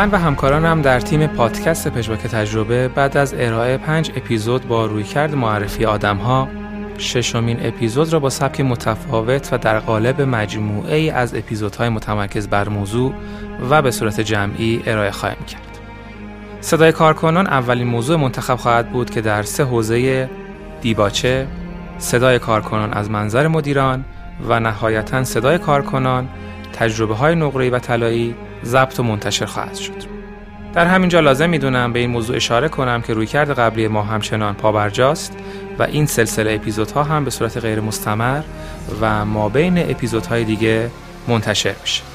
من و همکارانم در تیم پادکست پژواک تجربه بعد از ارائه پنج اپیزود با رویکرد معرفی آدمها ششمین اپیزود را با سبک متفاوت و در قالب مجموعه ای از اپیزودهای متمرکز بر موضوع و به صورت جمعی ارائه خواهیم کرد. صدای کارکنان اولین موضوع منتخب خواهد بود که در سه حوزه دیباچه، صدای کارکنان از منظر مدیران و نهایتا صدای کارکنان، تجربه های نقره‌ای و طلایی ضبط و منتشر خواهد شد. در همینجا لازم می‌دونم به این موضوع اشاره کنم که رویکرد قبلی ما همچنان پابرجاست و این سلسله اپیزودها هم به صورت غیر مستمر و ما بین اپیزودهای دیگه منتشر میشه.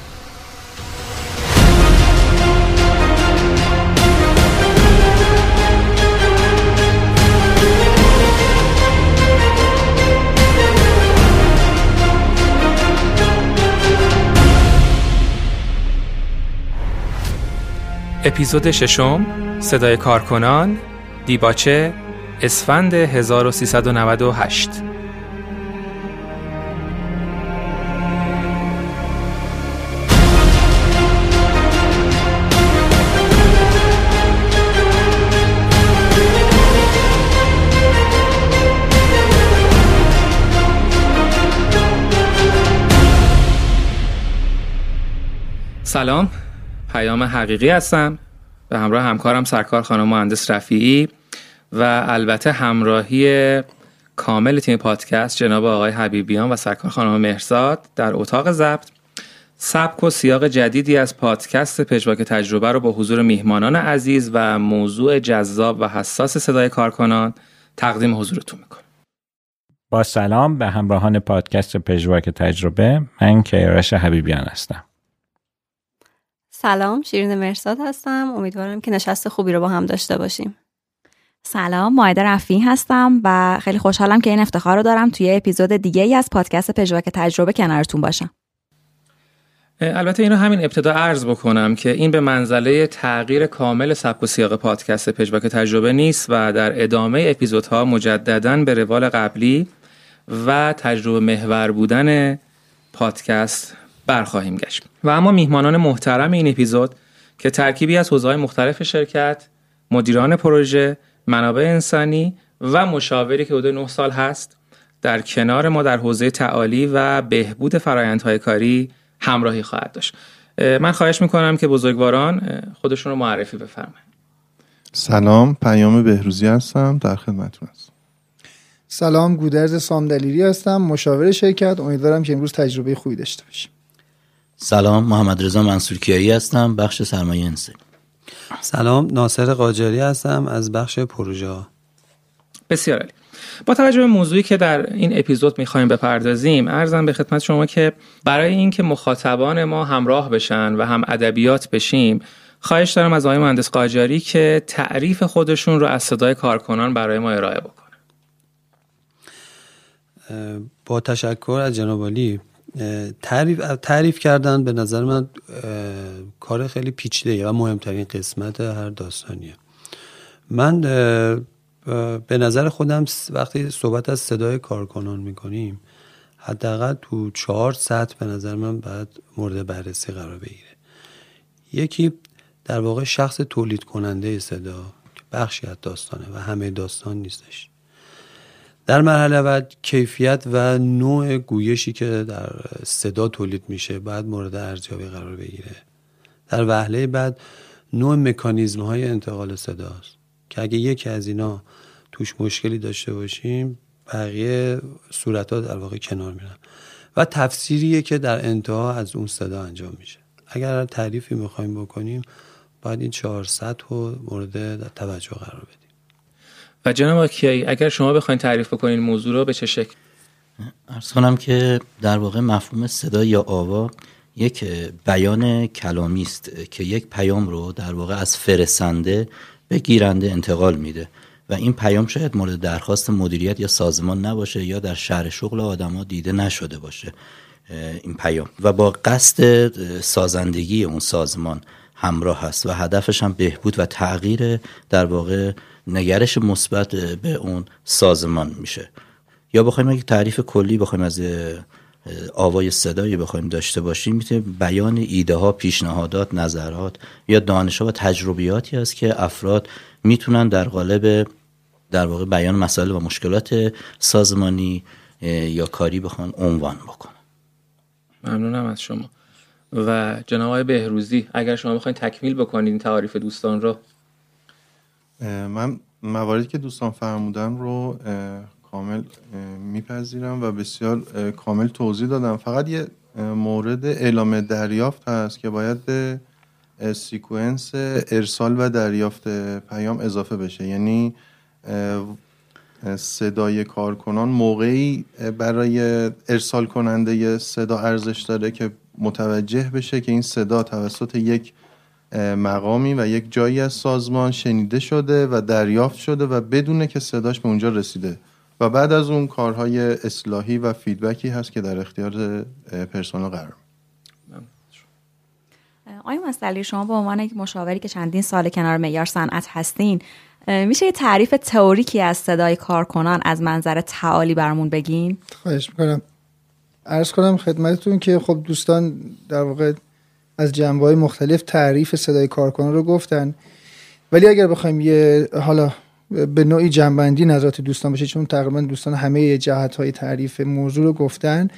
اپیزود ششم صدای کارکنان دیباچه اسفند 1398 سلام. پیام حقیقی هستم به همراه همکارم سرکار خانم مهندس رفیعی و البته همراهی کامل تیم پادکست جناب آقای حبیبیان و سرکار خانم مهرزاد در اتاق ضبط. سبک و سیاق جدیدی از پادکست پژواک تجربه رو با حضور میهمانان عزیز و موضوع جذاب و حساس صدای کارکنان تقدیم حضورتون می‌کنم. با سلام به همراهان پادکست پژواک تجربه من کیارش حبیبیان هستم. سلام شیرین مرساد هستم. امیدوارم که نشست خوبی رو با هم داشته باشیم. سلام مایده رفی هستم و خیلی خوشحالم که این افتخار رو دارم توی اپیزود دیگه ای از پادکست پژواک تجربه کنارتون باشم. البته اینو همین ابتدا عرض بکنم که این به منزله تغییر کامل سبک و سیاق پادکست پژواک تجربه نیست و در ادامه اپیزودها مجددا به روال قبلی و تجربه محور بودن پادکست برخواهیم گشت. و اما میهمانان محترم این اپیزود که ترکیبی از حوزه‌های مختلف شرکت مدیران پروژه منابع انسانی و مشاوری که حدود 9 سال هست در کنار ما در حوزه تعالی و بهبود فرایندهای کاری همراهی خواهد داشت. من خواهش می‌کنم که بزرگواران خودشون رو معرفی بفرمایید. سلام پیام بهروزی هستم در خدمتتون هستم. سلام گودرز سامدلیری هستم مشاور شرکت. امیدوارم که امروز تجربه خوبی داشته باشیم. سلام محمد رضا منصورکیایی هستم بخش سرمایه انسانی سلام ناصر قاجاری هستم از بخش پروژه. بسیار عالی. با توجه به موضوعی که در این اپیزود می‌خوایم بپردازیم ارزم به خدمت شما که برای اینکه مخاطبان ما همراه بشن و هم ادبیات بشیم خواهش دارم از آقای مهندس قاجاری که تعریف خودشون رو از صدای کارکنان برای ما ارائه بکنه. با تشکر از جناب علی. تعریف, تعریف کردن به نظر من کار خیلی پیچیده و مهمترین قسمت هر داستانیه. من به نظر خودم وقتی صحبت از صدای کارکنان می‌کنیم حداقل تو چهار سطح به نظر من باید مورد بررسی قرار بگیره. یکی در واقع شخص تولید کننده صدا بخشی از داستانه و همه داستان نیستش. در مرحله بعد کیفیت و نوع گویشی که در صدا تولید میشه باید مورد ارزیابی قرار بگیره. در وهله بعد نوع مکانیزم های انتقال صداست که اگه یکی از اینا توش مشکلی داشته باشیم بقیه صورت ها در واقع کنار میرن و تفسیریه که در انتها از اون صدا انجام میشه. اگر تعریفی می‌خوایم بکنیم باید این چهار سطح رو مورد توجه قرار بدیم. و جناب کیایی اگر شما بخواید تعریف بکنین موضوع رو به چه شکل؟ ارز کنم که در واقع مفهوم صدا یا آوا یک بیان کلامی است که یک پیام رو در واقع از فرستنده به گیرنده انتقال میده و این پیام شاید مورد درخواست مدیریت یا سازمان نباشه یا در شهر شغل آدما دیده نشده باشه این پیام. و با قصد سازندگی اون سازمان همراه هست و هدفش هم بهبود و تغییر در واقع نگرش مثبت به اون سازمان میشه. یا بخوایم یک تعریف کلی بخوایم از آوای صدایی بخوایم داشته باشیم می‌تونه بیان ایده ها پیشنهادات نظرات یا دانش ها و تجربیاتی است که افراد می‌تونن در قالب در واقع بیان مسائل و مشکلات سازمانی یا کاری بخوان عنوان بکنن. ممنونم از شما. و جناب بهروزی اگر شما بخواید تکمیل بکنید این تعاریف دوستان رو. من مواردی که دوستان فرمودن رو کامل میپذیرم و بسیار کامل توضیح دادم. فقط یه مورد اعلام دریافت هست که باید به سیکونس ارسال و دریافت پیام اضافه بشه. یعنی صدای کارکنان موقعی برای ارسال کننده صدا ارزش داره که متوجه بشه که این صدا توسط یک مقامی و یک جایی از سازمان شنیده شده و دریافت شده و بدونه که صداش به اونجا رسیده. و بعد از اون کارهای اصلاحی و فیدبکی هست که در اختیار پرسنل قرار آیا مسئله شما به عنوان یک مشاوری که چندین سال کنار معیار صنعت هستین میشه یه تعریف تئوریکی از صدای کارکنان از منظر تعالی برامون بگین؟ خواهش می‌کنم. ارز کنم خدمتتون که خب دوستان در واقع از جنبه های مختلف تعریف صدای کارکنان رو گفتن. ولی اگر بخوایم یه حالا به نوعی جنبندی نظرات دوستان باشه چون تقریبا دوستان همه جهت های تعریف موضوع رو گفتن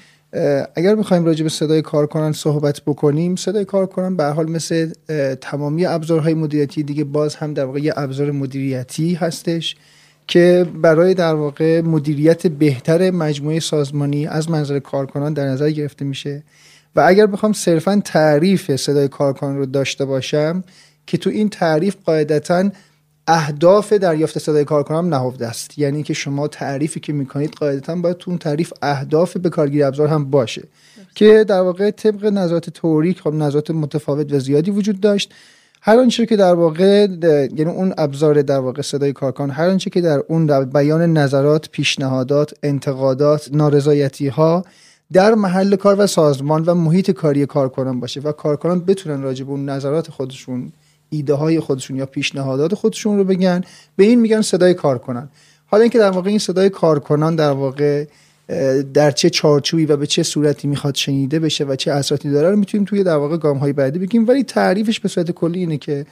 اگر بخوایم راجع به صدای کارکنان صحبت بکنیم صدای کارکنان به حال مثل تمامی ابزارهای مدیریتی دیگه باز هم در واقع یه ابزار مدیریتی هستش که برای در واقع مدیریت بهتر مجموعه سازمانی از منظر کارکنان در نظر گرفته میشه. و اگر بخوام صرفا تعریف صدای کارکنان رو داشته باشم که تو این تعریف قاعدتا اهداف دریافت صدای کارکنان نهفته است. یعنی که شما تعریفی که می‌کنید قاعدتا باید تو اون تعریف اهداف به کارگیری ابزار هم باشه. که در واقع طبق نظرات توریک خب نظرات متفاوت و زیادی وجود داشت. هر آنچه که در واقع یعنی اون ابزار در واقع صدای کارکن هر آنچه که در اون در بیان نظرات پیشنهادات انتقادات نارضایتی ها در محل کار و سازمان و محیط کاری کارکنان باشه و کارکنان بتونن راجع به اون نظرات خودشون ایده های خودشون یا پیشنهادات خودشون رو بگن به این میگن صدای کارکنان. حالا اینکه در واقع این صدای کارکنان در واقع در چه چارچوبی و به چه صورتی می‌خواد شنیده بشه و چه اثراتی داره رو می‌تونیم توی در واقع گام های بعدی بگیم. ولی تعریفش به صورت کلی اینه که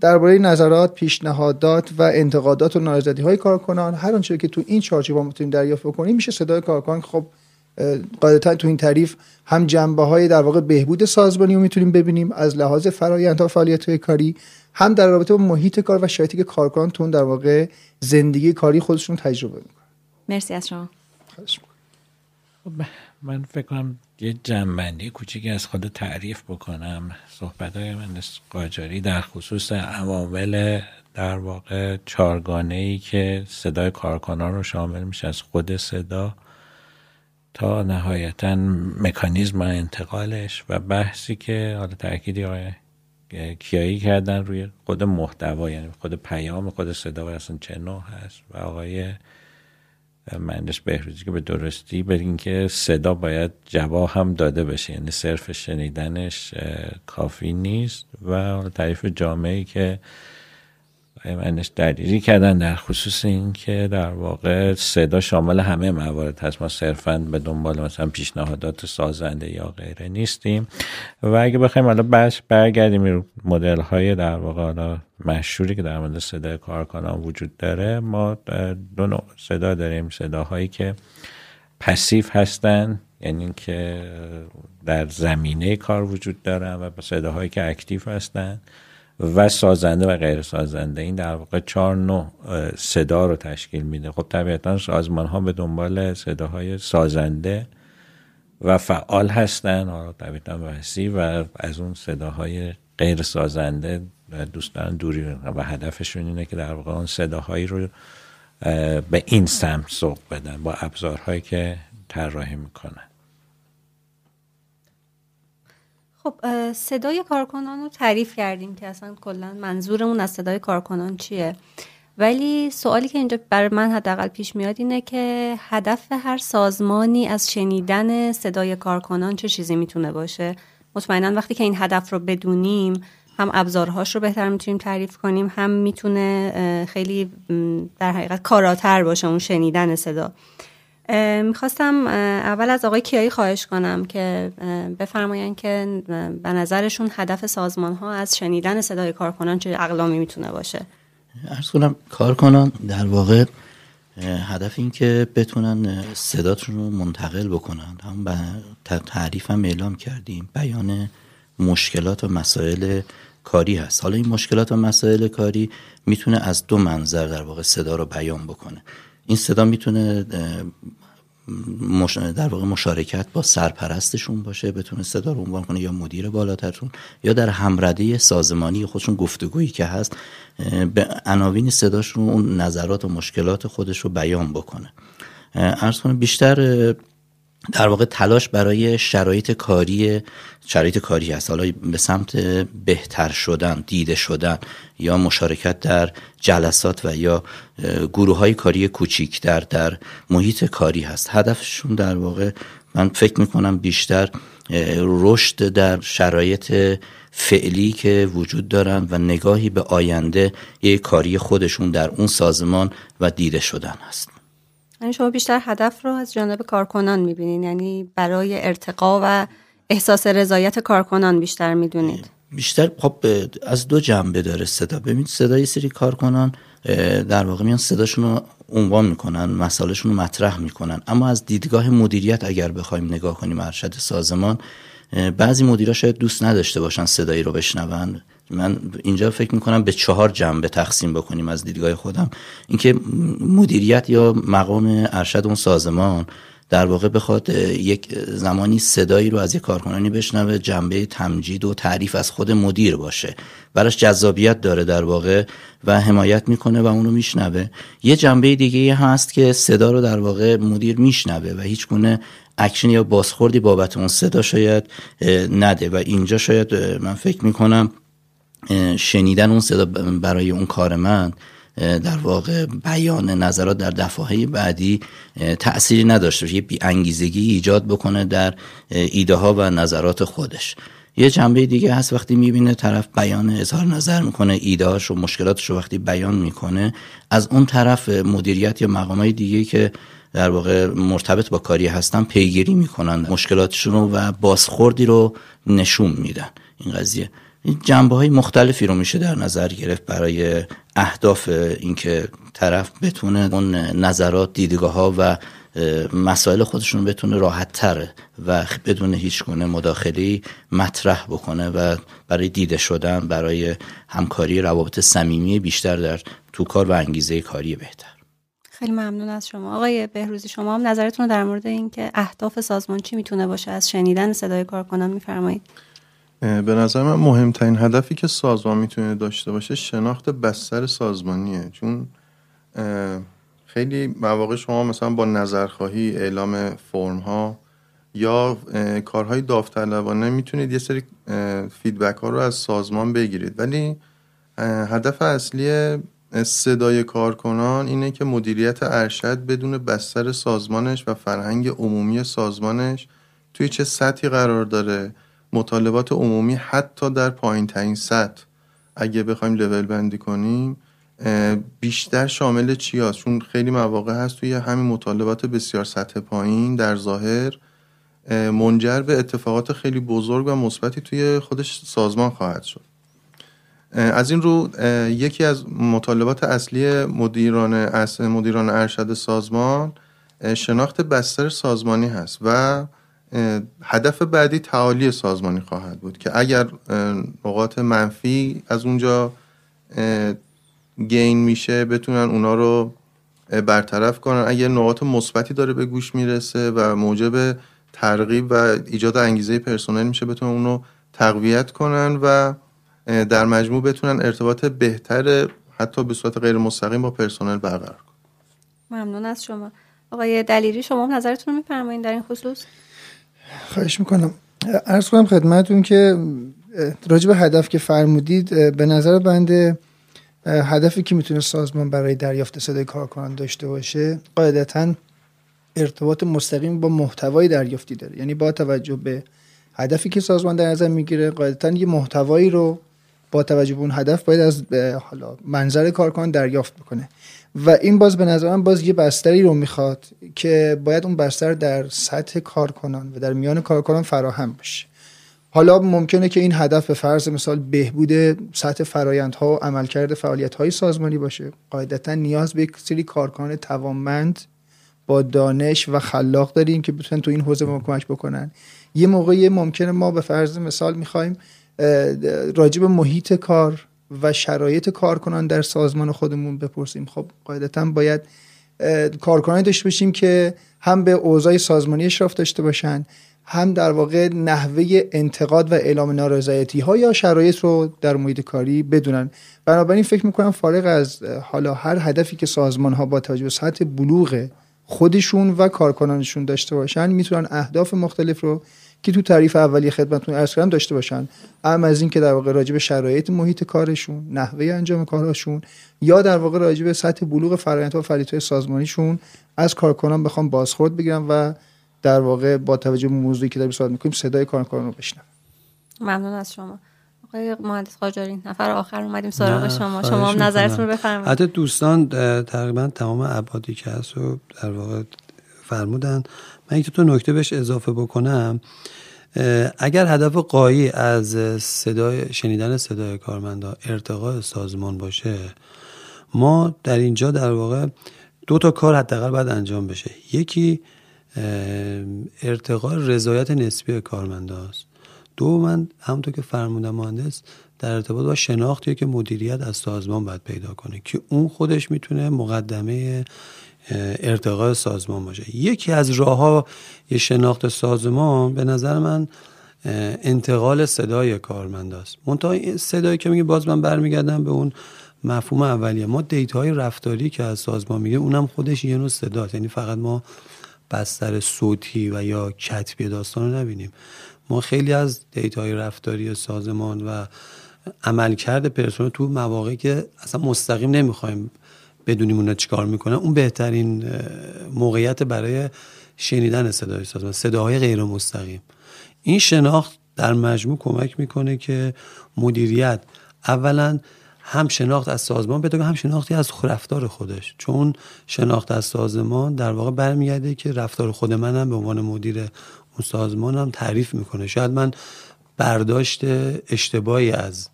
درباره نظرات، پیشنهادات و انتقادات و نارضایتی های کارکنان هر آنچه که تو این چارچوب می‌تونیم دریافت بکنیم میشه صدای کارکنان خب قاعدتا تو این تعریف هم جنبه های در واقع بهبود سازمانی رو می‌تونیم ببینیم از لحاظ فرآیندها فعالیت های کاری هم در رابطه با محیط کار و شرایطی که کارکنان تو در واقع زندگی کاری خودشون تجربه می‌کنن. مرسی از شما. خب، من فکر کنم یه جنبندی کوچیکی از خود تعریف بکنم. صحبت های من قاجاری در خصوص عوامل در واقع چارگانه ای که صدای کارکنان رو شامل میشه از خود صدا. تا نهایتا مکانیزم انتقالش و بحثی که حالا تأکیدی آقای کیایی کردن روی خود محتوا یعنی خود پیام خود صدا و اصلا چه نوع هست و آقای مهندس بهروزی که به درستی اینکه صدا باید جواب هم داده بشه یعنی صرف شنیدنش کافی نیست و تعریف جامعی که منش دلیلی کردن در خصوص این که در واقع صدا شامل همه موارد هست. ما صرفا به دنبال مثلا پیشنهادات سازنده یا غیره نیستیم. و اگه بخوایم حالا بش برگردیم مدل های در واقع حالا مشهوری که در مورد صدای کارکنان وجود داره ما دو نوع صدا داریم. صداهایی که پسیف هستن یعنی که در زمینه کار وجود دارن و صداهایی که اکتیو هستن. و سازنده و غیر سازنده. این در واقع چهار نوع صدا رو تشکیل میده. خب طبیعتا سازمان ها به دنبال صداهای سازنده و فعال هستن. طبیعتا وحسی و از اون صداهای غیر سازنده دوست دارن دوری و هدفشون اینه که در واقع اون صداهایی رو به این سمت سوق بدن با ابزارهایی که طراحی می‌کنن. خب صدای کارکنان رو تعریف کردیم که اصلا کلا منظورمون از صدای کارکنان چیه. ولی سوالی که اینجا برای من حداقل پیش میاد اینه که هدف هر سازمانی از شنیدن صدای کارکنان چه چیزی می‌تونه باشه. مطمئنا وقتی که این هدف رو بدونیم هم ابزارهاش رو بهتر می‌تونیم تعریف کنیم هم می‌تونه خیلی در حقیقت کاراتر باشه اون شنیدن صدا. می‌خواستم اول از آقای کیایی خواهش کنم که بفرماین که به نظرشون هدف سازمان ها از شنیدن صدای کارکنان چه اقلامی می‌تونه باشه؟ ارز کنم کارکنان در واقع هدف این که بتونن صداتشون رو منتقل بکنن. هم به تعریف هم اعلام کردیم بیان مشکلات و مسائل کاری هست. حالا این مشکلات و مسائل کاری می‌تونه از دو منظر در واقع صدا رو بیان بکنه. این صدا می‌تونه در واقع مشارکت با سرپرستشون باشه بتونه صدا رو عنوان کنه یا مدیر بالاترشون یا در همرده سازمانی خودشون گفتگویی که هست به عناوین صداشون اون نظرات و مشکلات خودش رو بیان بکنه. ارز کنم بیشتر در واقع تلاش برای شرایط کاری شرایط کاری هست. حالا به سمت بهتر شدن دیده شدن یا مشارکت در جلسات و یا گروه های کاری کوچیک در در محیط کاری هست. هدفشون در واقع من فکر می‌کنم بیشتر رشد در شرایط فعلی که وجود دارن و نگاهی به آینده یک کاری خودشون در اون سازمان و دیده شدن هست. یعنی شما بیشتر هدف رو از جانب کارکنان می‌بینین یعنی برای ارتقا و احساس رضایت کارکنان بیشتر می‌دونید. بیشتر خب از دو جنبه داره صدا. ببینید صدای سری کارکنان در واقع میان صداشون رو عنوان می‌کنن مسائلشون رو مطرح می‌کنن. اما از دیدگاه مدیریت اگر بخوایم نگاه کنیم ارشد سازمان بعضی مدیرا شاید دوست نداشته باشن صدایی رو بشنون. من اینجا فکر می‌کنم به چهار جنبه تقسیم بکنیم از دیدگاه خودم. اینکه مدیریت یا مقام ارشد اون سازمان در واقع بخواد یک زمانی صدایی رو از یک کارکنانی بشنوه جنبه تمجید و تعریف از خود مدیر باشه. براش جذابیت داره در واقع و حمایت می‌کنه و اونو میشنوه. یه جنبه دیگه هست که صدا رو در واقع مدیر میشنوه و هیچ گونه اکشن یا بازخوردی بابت اون صدا شاید نده. و اینجا شاید من فکر می‌کنم شنیدن اون صدا برای اون کارمند در واقع بیان نظرات در دفعه بعدی تأثیری نداشته یه بی انگیزگی ایجاد بکنه در ایده ها و نظرات خودش. یه جنبه دیگه هست وقتی می‌بینه طرف بیان اظهار نظر می‌کنه ایدهاش و مشکلاتش رو وقتی بیان می‌کنه از اون طرف مدیریت یا مقامای دیگه که در واقع مرتبط با کاری هستن پیگیری می‌کنن مشکلاتشون رو و بازخوردی رو نشون میدن. این قضیه. جنبه های مختلفی رو میشه در نظر گرفت برای اهداف اینکه طرف بتونه اون نظرات دیدگاه ها و مسائل خودشون بتونه راحت تره و بدون هیچ گونه مداخلی مطرح بکنه و برای دیده شدن برای همکاری روابط صمیمی بیشتر در تو کار و انگیزه کاری بهتر. خیلی ممنون از شما. آقای بهروزی شما هم نظرتون در مورد اینکه اهداف سازمان چی می‌تونه باشه؟ از شنیدن صدای کارکنان میفرمایید. به نظر من مهمترین هدفی که سازمان می‌تونه داشته باشه شناخت بستر سازمانیه. چون خیلی مواقع شما مثلا با نظرخواهی اعلام فرم ها یا کارهای داوطلبانه می‌تونید یه سری فیدبک ها رو از سازمان بگیرید. ولی هدف اصلی صدای کارکنان اینه که مدیریت ارشد بدون بستر سازمانش و فرهنگ عمومی سازمانش توی چه سطحی قرار داره. مطالبات عمومی حتی در پایین ترین سطح اگه بخوایم لول بندی کنیم بیشتر شامل چی هست؟ چون خیلی مواقع هست توی همین مطالبات بسیار سطح پایین در ظاهر منجر به اتفاقات خیلی بزرگ و مثبتی توی خودش سازمان خواهد شد از این رو یکی از مطالبات اصلی مدیران مدیران ارشد سازمان شناخت بستر سازمانی هست و هدف بعدی تعالی سازمانی خواهد بود که اگر نقاط منفی از اونجا گین میشه بتونن اونا رو برطرف کنن. اگر نقاط مثبتی داره به گوش می‌رسه و موجب ترغیب و ایجاد انگیزه پرسنل میشه بتونن اونو تقویت کنن و در مجموع بتونن ارتباط بهتر حتی به صورت غیر مستقیم با پرسنل برقرار کنن. ممنون از شما. آقای دلیری شما نظرتون رو میفرمایید در این خصوص؟ خواهش می‌کنم. ارز کنم خدمتون که راجع به هدف که فرمودید به نظر بنده هدفی که می‌تونه سازمان برای دریافت صدای کارکنان داشته باشه قاعدتا ارتباط مستقیم با محتوای دریافتی داره. یعنی با توجه به هدفی که سازمان در نظر می‌گیره قاعدتا یه محتوایی رو با توجه به اون هدف باید از حالا منظر کارکنان دریافت بکنه. و این باز به نظر من باز یه بستری رو می‌خواد که باید اون بستر در سطح کارکنان و در میان کارکنان فراهم بشه حالا ممکنه که این هدف به فرض مثال بهبود سطح فرایندها و عملکرد فعالیت های سازمانی باشه. قاعدتا نیاز به یک سری کارکنان توانمند با دانش و خلاق داریم که بتونن تو این حوزه ما کمک بکنن. یه موقعی ممکنه ما به فرض مثال می‌خوایم راجب محیط کار و شرایط کارکنان در سازمان خودمون بپرسیم. خب قاعدتا باید کارکنانی داشته باشیم که هم به اوضاع سازمانی اشراف داشته باشن هم در واقع نحوه انتقاد و اعلام نارضایتی ها یا شرایط رو در محیط کاری بدونن. بنابراین فکر می‌کنم فارغ از حالا هر هدفی که سازمان ها با توجه به سطح بلوغ خودشون و کارکنانشون داشته باشن می‌تونن اهداف مختلف رو که تو تعریف اولی خدمتتون عرض کردم داشته باشن. اما از این که در واقع راجع به شرایط محیط کارشون نحوه انجام کارشون یا در واقع راجع به سطح بلوغ فرآیندها و فعالیت‌های سازمانیشون از کارکنان بخوام بازخورد بگیرم و در واقع با توجه به موضوعی که داریم صحبت می‌کنیم صدای کارکنان رو بشنوم. ممنون از شما. آقای مهندس قاجاری نفر آخر اومدیم سراغ شما. شما هم نظرتون رو بفرمایید. حتی دوستان تقریبا تمام ابعادی که هست رو در واقع فرمودن. من یک تو نکته بهش اضافه بکنم. اگر هدف قایی از صدای شنیدن صدای کارمندا ارتقاء سازمان باشه ما در اینجا در واقع دو تا کار حداقل باید انجام بشه. یکی ارتقاء رضایت نسبی کارمنداست دو من همونطور که فرمودم مهندس در ارتباط با شناختی که مدیریت از سازمان باید پیدا کنه که اون خودش می‌تونه مقدمه ارتقاء سازمان باشه. یکی از راه ها یه شناخت سازمان به نظر من انتقال صدای کارمند است. منتها صدایی که میگه باز من برمیگردم به اون مفهوم اولیه. ما های رفتاری که از سازمان میگه اونم خودش یه نوع صداست. یعنی فقط ما بستر صوتی و یا کتبی داستان رو نبینیم. ما خیلی از های رفتاری سازمان و عملکرد پرسنل تو مواقعی که اصلا مستقیم نمی‌خوایم بدونیم اونا چیکار می‌کنن. اون بهترین موقعیت برای شنیدن صدای سازمان صداهای غیر مستقیم. این شناخت در مجموع کمک می‌کنه که مدیریت اولا هم شناخت از سازمان بده هم شناختی از رفتار خودش. چون شناخت از سازمان در واقع برمیگرده که رفتار خود منم به عنوان مدیر اون سازمانم تعریف می‌کنه. شاید من برداشت اشتباهی از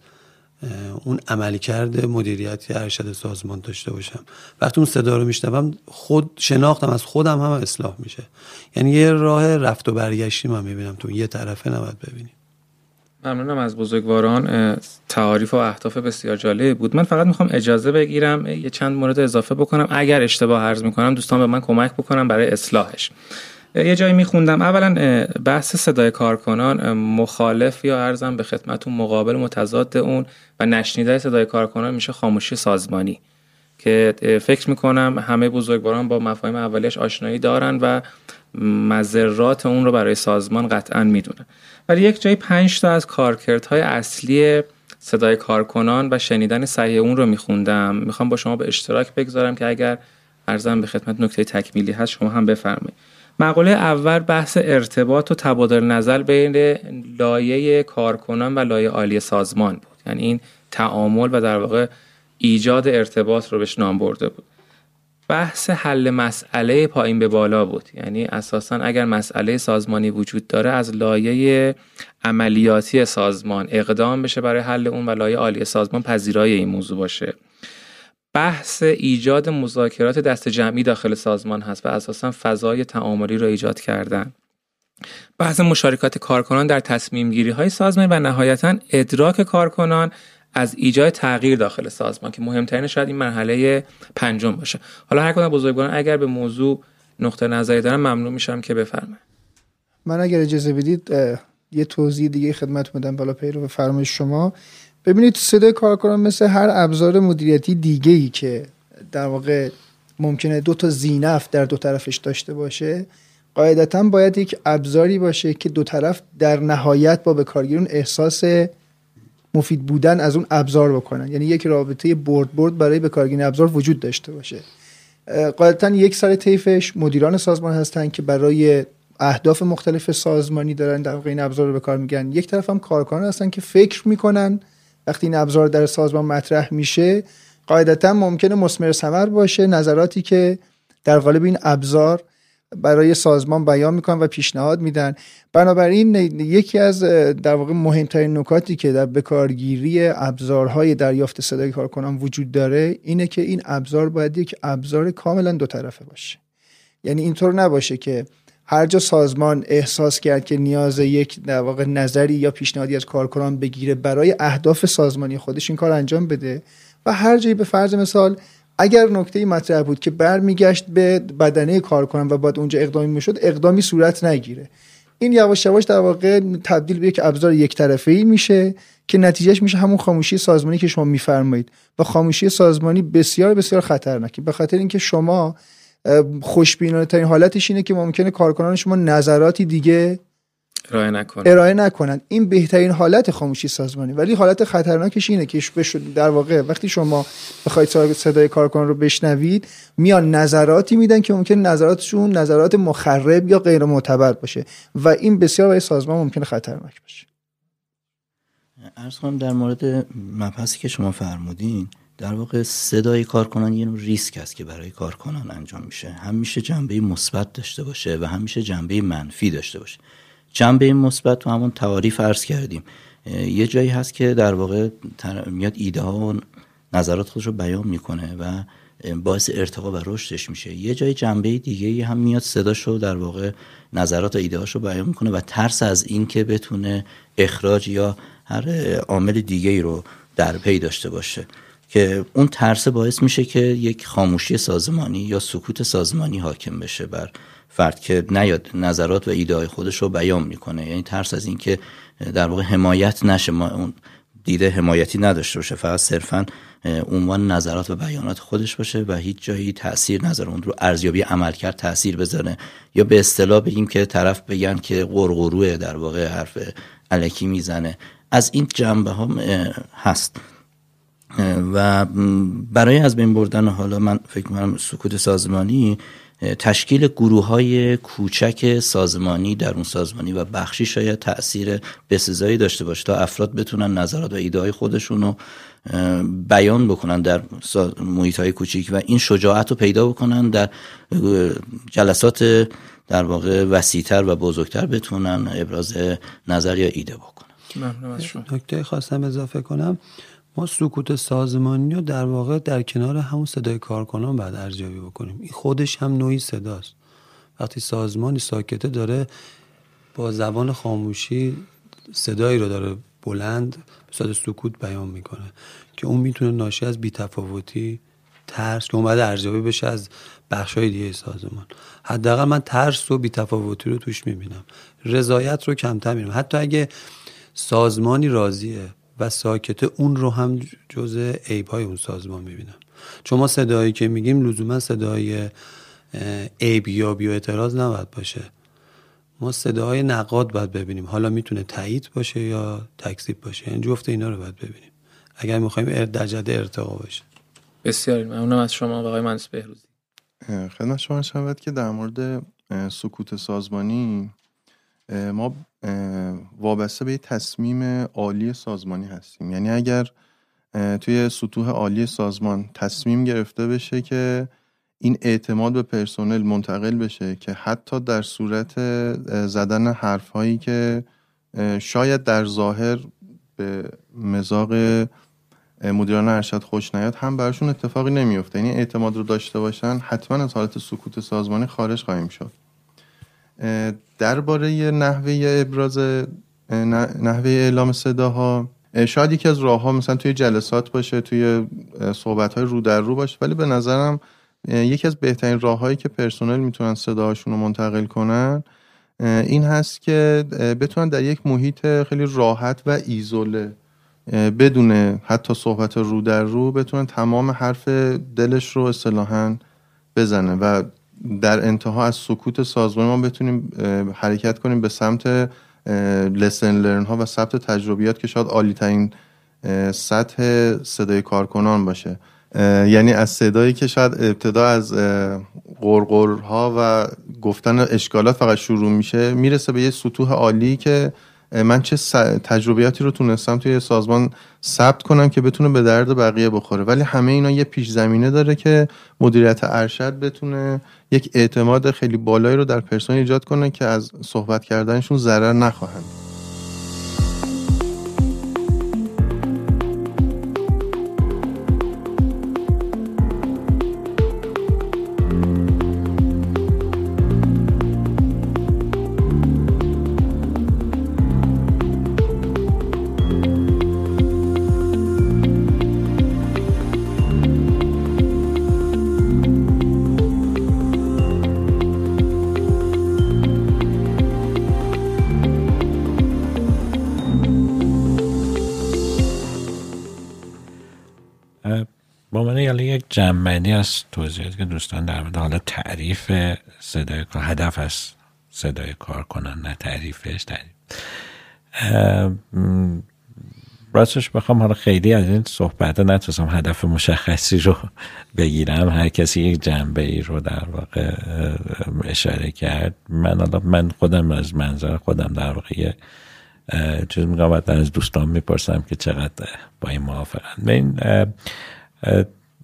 اون عملکرد مدیریتی ارشد سازمان داشته باشم. وقتی اون صدا رو میشنوم خود شناختم از خودم هم اصلاح میشه. یعنی یه راه رفت و برگشتی من می‌بینم تو. یه طرفه نباید ببینیم. ممنونم از بزرگواران. تعاریف و اهداف بسیار جالب بود. من فقط می‌خوام اجازه بگیرم یه چند مورد اضافه بکنم. اگر اشتباه عرض می‌کنم دوستان به من کمک بکنم برای اصلاحش. یه جایی میخوندم. اولا بحث صدای کارکنان مخالف یا ارزم به خدمتون مقابل متضاد اون و نشنیده صدای کارکنان میشه خاموشی سازمانی. که فکر می‌کنم همه بزرگواران با مفاهیم اولیش آشنایی دارن و مذرات اون رو برای سازمان قطعا می‌دونن. ولی یک جایی پنج تا از کارکردهای اصلی صدای کارکنان و شنیدن صحیح اون رو میخوندم. می‌خوام با شما به اشتراک بگذارم که اگر ارزم به خدمت نکته تکمیلی هست شما هم بفرمایید. مقاله اول بحث ارتباط و تبادل نظر بین لایه کارکنان و لایه عالی سازمان بود. یعنی این تعامل و در واقع ایجاد ارتباط رو بهش نام برده بود. بحث حل مسئله پایین به بالا بود. یعنی اساسا اگر مسئله سازمانی وجود داره از لایه عملیاتی سازمان اقدام بشه برای حل اون و لایه عالی سازمان پذیرای این موضوع باشه. بحث ایجاد مذاکرات دست جمعی داخل سازمان هست و اساسا فضای تعاملی را ایجاد کردن. بحث مشارکت کارکنان در تصمیم گیری های سازمان و نهایتا ادراک کارکنان از ایجاد تغییر داخل سازمان که مهمترین شاید این مرحله پنجم باشه. حالا هر کدام بزرگواران اگر به موضوع نقطه نظری دارن ممنون میشم که بفرمایید. من اگر اجازه بدید یه توضیح دیگه خدمت بدم بالا پیرو فرمایش شما. ببینید صدای کارکنان مثل هر ابزار مدیریتی دیگه ای که در واقع ممکنه دو تا زینف در دو طرفش داشته باشه قاعدتا باید یک ابزاری باشه که دو طرف در نهایت با به کارگیرون احساس مفید بودن از اون ابزار بکنن. یعنی یک رابطه برد برد برای به کارگیرون ابزار وجود داشته باشه. قاعدتا یک سر طیفش مدیران سازمان هستن که برای اهداف مختلف سازمانی دارن در واقع این ابزار رو به کار میگن یک طرف هم کارکنان هستن که فکر می‌کنن وقتی این ابزار در سازمان مطرح میشه قاعدتا ممکنه مسمر ثمر باشه نظراتی که در قالب این ابزار برای سازمان بیان می‌کنن و پیشنهاد میدن. بنابراین یکی از در واقع مهمترین نکاتی که در بکارگیری ابزارهای دریافت صدای کارکنان وجود داره اینه که این ابزار باید یک ابزار کاملا دو طرفه باشه. یعنی اینطور نباشه که هر جا سازمان احساس کرد که نیاز یک در واقع نظری یا پیشنهادی از کارکنان بگیره برای اهداف سازمانی خودش این کار انجام بده. و هر جایی به فرض مثال اگر نکته مطرح بود که برمیگشت به بدنه کارکنان و باید اونجا اقدامی می‌شد اقدامی صورت نگیره. این یواش یواش در واقع تبدیل به یک ابزار یک طرفه ای میشه که نتیجهش میشه همون خاموشی سازمانی که شما میفرمایید. و خاموشی سازمانی بسیار بسیار خطرناکه به خاطر اینکه شما خوشبینانه ترین حالتش اینه که ممکنه کارکنان شما نظراتی دیگه ارائه نکنن. ارائه نکنن. این بهترین حالت خاموشی سازمانی. ولی حالت خطرناکش اینه که در واقع وقتی شما بخواید صدای کارکنان رو بشنوید میان نظراتی میدن که ممکن نظراتشون نظرات مخرب یا غیر معتبر باشه و این بسیار برای سازمان ممکن خطرناک باشه. ارز کنم در مورد مبحثی که شما فرمودین در واقع صدای کارکنان یه نوع ریسک است که برای کارکنان انجام میشه. هم میشه جنبه مثبت داشته باشه و هم میشه جنبه منفی داشته باشه. جنبه مثبت تو همون تعاریف عرض کردیم. یه جایی هست که در واقع میاد ایده ها و نظرات خودش رو بیان می‌کنه و باعث ارتقا و رشدش میشه. یه جای جنبه دیگه هم میاد صداشو در واقع نظرات و ایده رو بیان می‌کنه و ترس از این که بتونه اخراج یا هر عامل دیگه ای رو در پی داشته باشه. که اون ترس باعث میشه که یک خاموشی سازمانی یا سکوت سازمانی حاکم بشه بر فرد که نیاد نظرات و ایده خودش رو بیان می‌کنه. یعنی ترس از اینکه در واقع حمایت نشه. ما اون دیده حمایتی نداشته باشه. فقط صرفا عنوان نظرات و بیانات خودش باشه و هیچ جایی تاثیر نظر اون رو ارزیابی عمل کرد تاثیر بزنه یا به اصطلاح بگیم که طرف بگن که قرقروه در واقع حرف علکی می‌زنه. از این جنبه هم هست. و برای از بین بردن حالا من فکر کنم سکوت سازمانی تشکیل گروه های کوچک سازمانی در اون سازمانی و بخشی شاید تاثیر بسزایی داشته باشه تا افراد بتونن نظرات و ایده های خودشون رو بیان بکنن در محیط های کوچیک و این شجاعت رو پیدا بکنن در جلسات در واقع وسیعتر و بزرگتر بتونن ابراز نظر یا ایده بکنن. نکته خواستم اضافه کنم. ما سکوت سازمانی رو در واقع در کنار همون صدای کارکنان بعد ارزیابی بکنیم. این خودش هم نوعی صداست. وقتی سازمانی ساکته داره با زبان خاموشی صدایی رو داره بلند به سکوت بیان می‌کنه که اون می‌تونه ناشی از بیتفاوتی ترس که اومده ارزیابی بشه از بخشای دیگه سازمان. حداقل من ترس و بیتفاوتی رو توش می‌بینم. رضایت رو کمتر می‌بینم. حتی اگه سازمانی راضیه و ساکته اون رو هم جز عیب های اون سازمان می‌بینم. چون ما صدایی که میگیم لزوما صدای عیب یا بیو اعتراض نباید باشه. ما صداهای نقاد باید ببینیم. حالا می‌تونه تایید باشه یا تکذیب باشه. یعنی جفت اینا رو باید ببینیم. اگر می‌خوایم در جده ارتقا باشه بسیار ممنونم از شما آقای مهندس بهروزی. خدمت شما شود که در مورد سکوت سازمانی ما وابسته به تصمیم عالی سازمانی هستیم. یعنی اگر توی سطوح عالی سازمان تصمیم گرفته بشه که این اعتماد به پرسنل منتقل بشه که حتی در صورت زدن حرف هایی که شاید در ظاهر به مزاق مدیران ارشد خوش نیاد هم براشون اتفاقی نمیفته یعنی اعتماد رو داشته باشن حتما از حالت سکوت سازمانی خارج خواهیم شد. درباره نحوه ابراز نحوه اعلام صداها شاید یکی از راه ها مثلا توی جلسات باشه توی صحبت های رو در رو باشه ولی به نظرم یکی از بهترین راه هایی که پرسنل می‌تونن صداهاشون رو منتقل کنن این هست که بتونن در یک محیط خیلی راحت و ایزوله بدون حتی صحبت رو در رو بتونن تمام حرف دلش رو اصطلاحا بزنه و در انتها از سکوت سازمان ما بتونیم حرکت کنیم به سمت لسن لرن ها و ثبت تجربیات که شاید عالی ترین سطح صدای کارکنان باشه. یعنی از صدایی که شاید ابتدا از ها و گفتن اشکالات فقط شروع میشه می‌رسه به یه سطوح عالی که من چه تجربیاتی رو تونستم توی سازمان ثبت کنم که بتونه به درد بقیه بخوره. ولی همه اینا یه پیش زمینه داره که مدیریت ارشد بتونه یک اعتماد خیلی بالایی رو در پرسنل ایجاد کنه که از صحبت کردنشون ضرر نخواهند. جمعنی از توضیحاتی که دوستان در مورد حالا تعریف صدای کار هدف از صدای کار کنن نه تعریفش تعریف. راستش بخوام حالا خیلی از این صحبت نتونستم هدف مشخصی رو بگیرم. هر کسی یک جنبه ای رو در واقع اشاره کرد. من حالا من خودم از منظر خودم در واقع چیز میگم از دوستان می‌پرسم که چقدر با این موافقن. این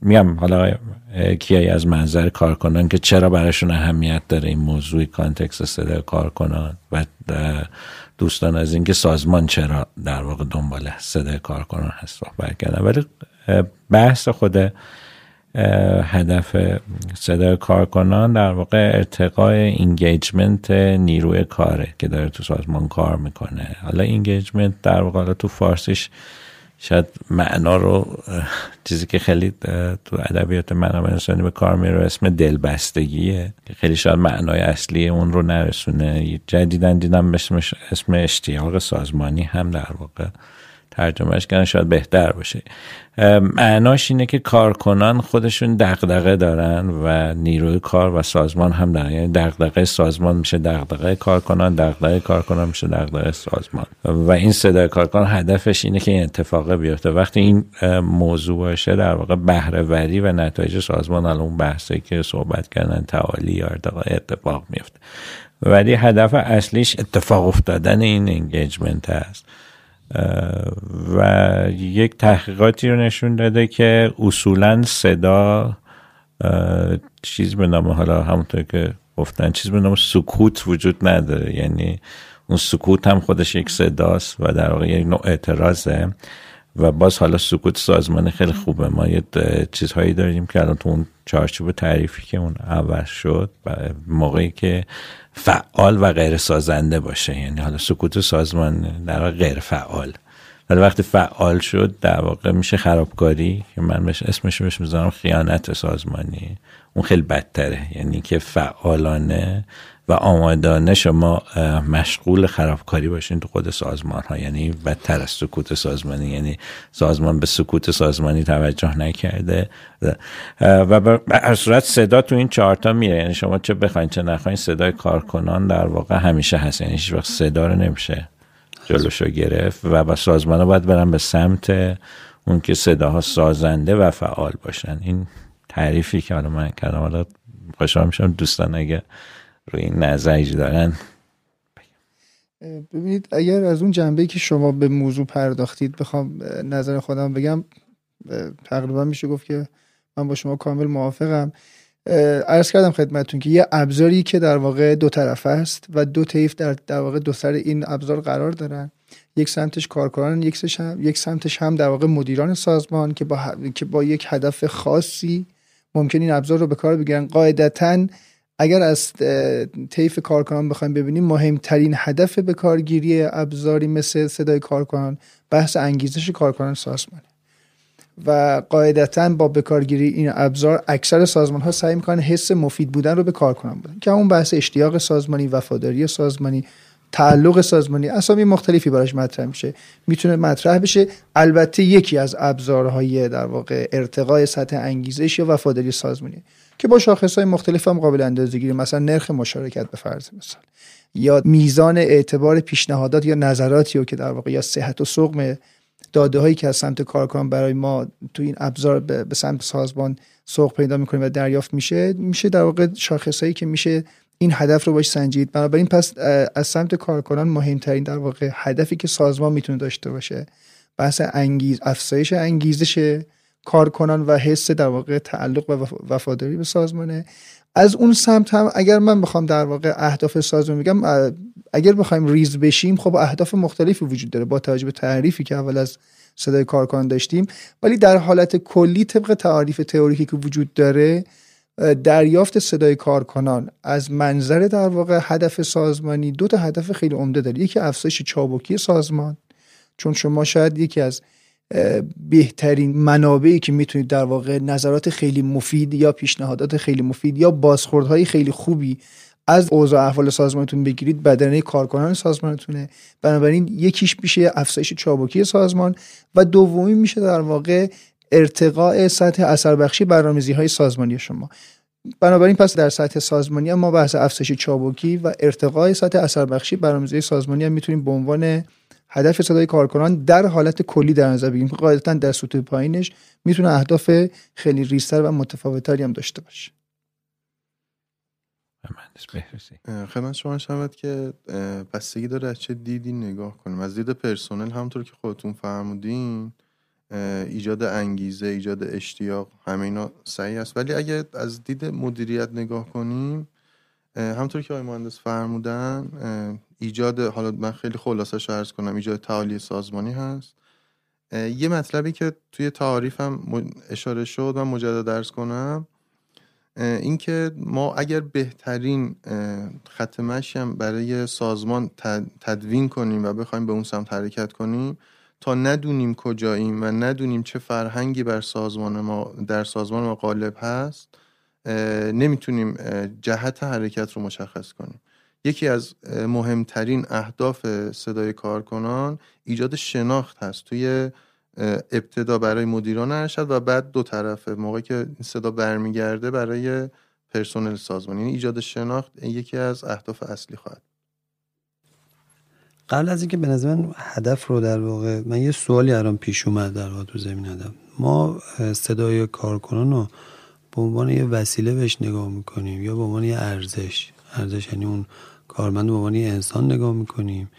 میگم حالا کیا از منظر کارکنان که چرا براشون اهمیت داره این موضوع context صدای کارکنان و دوستان از اینکه سازمان چرا در واقع دنبال صدای کارکنان هست صحبت کردن. ولی بحث خود هدف صدای کارکنان در واقع ارتقای engagement نیروی کاره که داره تو سازمان کار می‌کنه. حالا engagement در واقع تو فارسیش شاید معنا رو چیزی که خیلی تو ادبیات منابع انسانی به کار میره اسم دلبستگیه. که خیلی شاید معنای اصلی اون رو نرسونه. جدیدن دیدم اسمش اسم اشتیاق سازمانی هم در واقع ترجمهش کردن شاید بهتر باشه. معناش اینه که کارکنان خودشون دغدغه دارن و نیروی کار و سازمان هم دارن یعنی دغدغه سازمان میشه دغدغه کارکنان دغدغه کارکنان میشه دغدغه سازمان. و این صدای کارکنان هدفش اینه که این اتفاق بیفته. وقتی این موضوع باشه در واقع بهره وری و نتایج سازمان الان بحثی که صحبت کردن تعالی یا اتفاق میفته. ولی هدف اصلیش اتفاق افتادن این انگیجمنت هست. و یک تحقیقاتی رو نشون داده که اصولا صدا چیز به نام حالا همونطور که گفتن چیز به نام سکوت وجود نداره. یعنی اون سکوت هم خودش یک صداست و در واقع یک نوع اعتراضه. و باز حالا سکوت سازمانی خیلی خوبه. ما یه چیزهایی داریم که الان تو اون چارچوب تعریفی که اون اول شد موقعی که فعال و غیر سازنده باشه. یعنی حالا سکوت سازمان در غیر فعال ولی وقتی فعال شد در واقع میشه خرابکاری که من بهش اسمش بهش می‌ذارم خیانت سازمانی. اون خیلی بدتره. یعنی که فعالانه و آمادانه شما مشغول خرابکاری باشین تو خود سازمان ها یعنی بدتر از سکوت سازمانی. یعنی سازمان به سکوت سازمانی توجه نکرده. و به صورت صدا تو این چهارتا میره. یعنی شما چه بخواین چه نخواین صدای کارکنان در واقع همیشه هست یعنی هیچ وقت صدا رو نمیشه جلوشو گرفت و با سازمان ها باید برن به سمت اون که صداها سازنده و فعال باشن. این تعریفی که حالا من کردم. حالا خوشحال میشم دوستان اگه روی این نظری دارن. ببینید اگر از اون جنبه که شما به موضوع پرداختید بخوام نظر خودم بگم تقریبا میشه گفت که من با شما کامل موافقم. عرض کردم خدمتون که یه ابزاری که در واقع دو طرف است و دو طیف در, در واقع دو سر این ابزار قرار دارن. یک سمتش کارکنان یک, یک سمتش هم در واقع مدیران سازمان که با, که با یک هدف خاصی ممکن این ابزار رو به کار بگیرن. قاعدتا اگر از طیف کارکنان بخوایم ببینیم مهمترین هدف به کارگیری ابزاری مثل صدای کارکنان بحث انگیزش کارکنان سازمانه. و قاعدتا با بکارگیری این ابزار اکثر سازمان ها سعی می‌کنن حس مفید بودن رو به کارکنان بودن که اون بحث اشتیاق سازمانی وفاداری سازمانی تعلق سازمانی اسامی مختلفی براش مطرح میشه. می‌تونه مطرح بشه. البته یکی از ابزارهای در واقع ارتقای سطح انگیزش یا وفاداری سازمانی. که با شاخص های مختلف هم قابل اندازه گیری مثلا نرخ مشارکت به فرض مثال یا میزان اعتبار پیشنهادات یا نظراتی که در واقع یا صحت و سقم داده هایی که از سمت کارکن برای ما تو این ابزار به سمت سازمان سوق پیدا می‌کنه و دریافت میشه میشه در واقع شاخص هایی که میشه این هدف رو باش سنجید. بنابراین پس از سمت کارکنان مهمترین در واقع هدفی که سازمان می‌تونه داشته باشه بحث انگیز افزایش انگیزش کارکنان و حس در واقع تعلق و وفاداری به سازمانه. از اون سمت هم اگر من بخوام در واقع اهداف سازمان میگم اگر بخوایم ریز بشیم خب اهداف مختلفی وجود داره با توجه به تعریفی که اول از صدای کارکنان داشتیم. ولی در حالت کلی طبق تعریف تئوریکی که وجود داره دریافت صدای کارکنان از منظر در واقع هدف سازمانی دو تا هدف خیلی عمده داره. یکی افزایش چابکی سازمان چون شما شاید یکی از بهترین منابعی که می‌تونید در واقع نظرات خیلی مفید یا پیشنهادات خیلی مفید یا بازخوردهای خیلی خوبی از اوضاع احوال سازمانتون بگیرید بدنه کارکنان سازمانتونه. بنابراین یکیش میشه افزایش چابکی سازمان و دومی میشه در واقع ارتقاء سطح اثر بخشی برنامه‌ریزی های سازمانی شما. بنابراین پس در سطح سازمانی ما بحث افزایش چابکی و ارتقاء سطح اثر بخشی برنامه‌ریزی سازمانی هم می‌تونیم به عنوان هدف صدای کارکنان در حالت کلی در نظر بگیریم قاعدتا در سطوح پایینش می‌تونه اهداف خیلی ریزتر و متفاوتتری هم داشته باشه. خدمت شما شود که بستگی داره از چه دیدی نگاه کنیم. از دید پرسنل همطور که خودتون فرمودین ایجاد انگیزه ایجاد اشتیاق همه اینا صحیح است. ولی اگه از دید مدیریت نگاه کنیم همطور که آقای مهندس فرمودن ایجاد حالا من خیلی خلاصه عرض کنم ایجاد تعالی سازمانی هست. یه مطلبی که توی تعاریفم اشاره شد من مجدد درس کنم اینکه ما اگر بهترین خط هم برای سازمان تدوین کنیم و بخوایم به اون سمت حرکت کنیم تا ندونیم کجاییم و ندونیم چه فرهنگی بر سازمان ما در سازمان ما غالب هست نمی‌تونیم جهت حرکت رو مشخص کنیم. یکی از مهمترین اهداف صدای کارکنان ایجاد شناخت هست توی ابتدا برای مدیران ارشد و بعد دو طرفه موقعی که صدا برمیگرده برای پرسنل سازمان. یعنی ایجاد شناخت یکی از اهداف اصلی خواهد. قبل از اینکه به من هدف رو در واقع من یه سوالی الان پیش اومد در واقع تو زمین هدف ما صدای کارکنان رو به عنوان یه وسیله بهش نگاه می‌کنیم یا به عنوان یه ارزش. ارزش یعنی اون کارمند به عنوان یه انسان نگاه می‌کنیم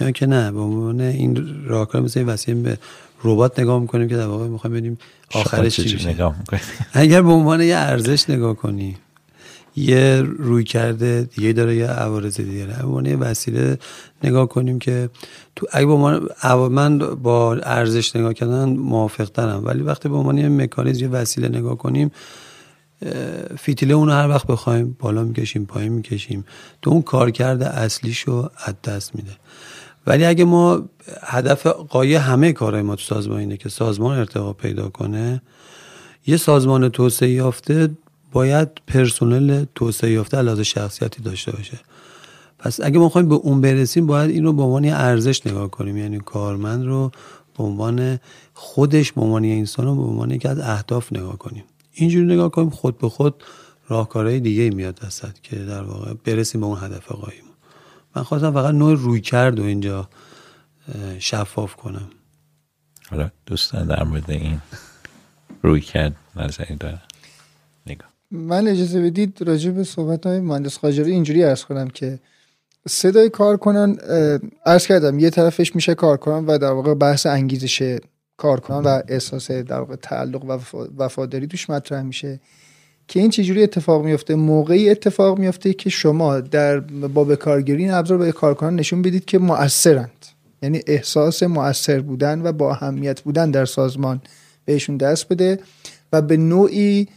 یا که نه به عنوان این راهکار مثل وسیله به ربات نگاه می‌کنیم که در واقع می‌خوایم ببینیم آخرش چی نگاه اگر به عنوان یه ارزش نگاه کنیم یه روی کرده دیگه داره یه عوارض دیگه داره. عنوان یه وسیله نگاه کنیم که تو اگه با من با ارزش نگاه کردن موافق ترم ولی وقتی به عنوان یه مکانیزم یه وسیله نگاه کنیم فیتیله اون هر وقت بخوایم بالا می‌کشیم پایین می‌کشیم. تو اون کارکرد اصلیشو از دست میده. ولی اگه ما هدف قایه همه کارهای ما تو سازمان اینه که سازمان ارتقا پیدا کنه یه سازمان توسعه یافته باید پرسنل توسعه یافته علاوه شخصیتی داشته باشه. پس اگه ما خواهیم به اون برسیم باید این رو به عنوان ارزش نگاه کنیم. یعنی کارمند رو به عنوان خودش به عنوان انسان رو به عنوان یکی از اهداف نگاه کنیم. اینجوری نگاه کنیم خود به خود راهکارهای دیگه میاد وسط که در واقع برسیم به اون هدف قایمون من خواستم فقط نوع روی کرد و اینجا شفاف کنم. حالا دوستان در مورد این روی کرد نظری دارم نگاه. من اجازه بدید راجع به صحبت های مهندس خاجری اینجوری ارز کنم که صدای کارکنان ارز کردم یه طرفش میشه کارکنان و در واقع بحث انگیزش کارکنان و احساس در واقع تعلق و وفاداری توش مطرح میشه که این چجوری اتفاق میفته؟ موقعی اتفاق میفته که شما در با به کارگیری این ابزار به کارکنان نشون بدید که مؤثرند. یعنی احساس مؤثر بودن و با اهمیت بودن در سازمان بهشون دست بده و به نوعی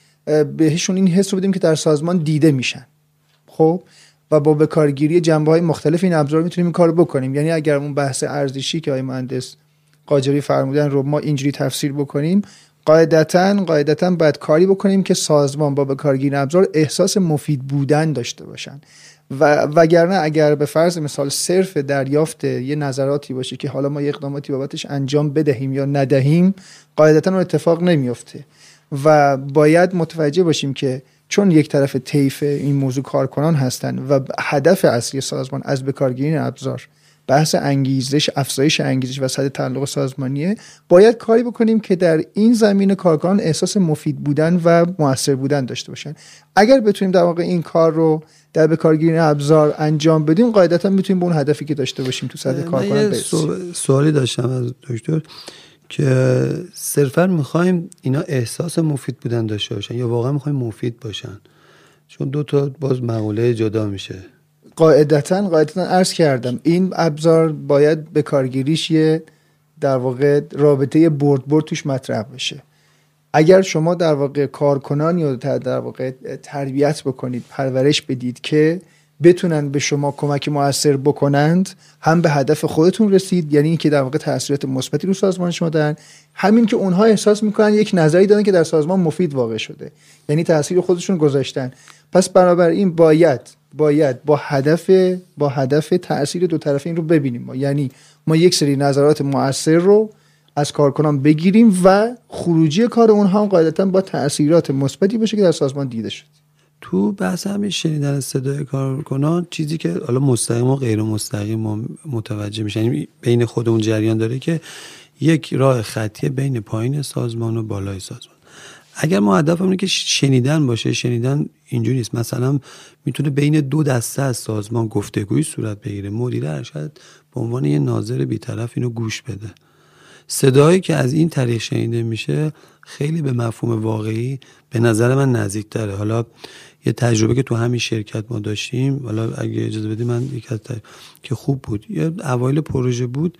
بهشون این حس رو بدیم که در سازمان دیده میشن. خب؟ و با به کارگیری جنبه های مختلف این ابزار می‌تونیم این کار بکنیم. یعنی اگر اون بحث ارزشی که آقای مهندس قاجری فرمودن رو ما اینجوری تفسیر بکنیم قاعدتا قاعدتا باید کاری بکنیم که سازمان با به کارگیری ابزار احساس مفید بودن داشته باشن. و وگرنه اگر به فرض مثال صرف دریافت یه نظراتی باشه که حالا ما یه اقداماتی بابتش انجام بدهیم یا ندهیم قاعدتا اون اتفاق نمیفته و باید متوجه باشیم که چون یک طرف طیف این موضوع کارکنان هستن و هدف اصلی سازمان از بکارگیری ابزار بحث انگیزش افزایش انگیزش و سطح تعلق سازمانیه. باید کاری بکنیم که در این زمین کارکنان احساس مفید بودن و موثر بودن داشته باشن. اگر بتونیم در واقع این کار رو در به کارگیری ابزار انجام بدیم قاعدتا می‌تونیم به اون هدفی که داشته باشیم تو سطح کارکنان برسیم. سوالی داشتم از دکتر که صرفا می‌خوایم اینا احساس مفید بودن داشته باشن یا واقعا می‌خوایم مفید باشن؟ چون دو تا باز مقوله جدا میشه. قاعدتا قاعدتا عرض کردم این ابزار باید به کارگیریش یه در واقع رابطه برد برد توش مطرح بشه. اگر شما در واقع کارکنان یا در واقع تربیت بکنید پرورش بدید که بتونن به شما کمک موثر بکنند هم به هدف خودتون رسید یعنی اینکه در واقع تاثیرات مثبتی رو سازمان شما دارن. همین که اونها احساس می‌کنن یک نظری دارن که در سازمان مفید واقع شده یعنی تاثیر خودشون گذاشتن. پس این باید باید با هدف با هدف تاثیر دو طرفین رو ببینیم. ما یعنی ما یک سری نظرات مؤثر رو از کارکنان بگیریم و خروجی کار اونها هم قاعدتا با تاثیرات مثبتی باشه که در سازمان دیده شد. تو بحث همین شنیدن صدای کارکنان چیزی که حالا مستقیم و غیر مستقیم متوجه میشن یعنی بین خود جریان داره که یک راه خطی بین پایین سازمان و بالای سازمان. اگر ما هدف اینه که شنیدن باشه شنیدن اینجوری نیست. مثلا می‌تونه بین دو دسته از سازمان گفتگوی صورت بگیره. مدیر ارشد به عنوان یه ناظر بیطرف اینو گوش بده. صدایی که از این طریق شنیده میشه خیلی به مفهوم واقعی به نظر من نزدیکتره. حالا یه تجربه که تو همین شرکت ما داشتیم حالا اگه اجازه بدی من یک که خوب بود. یه اوایل پروژه بود.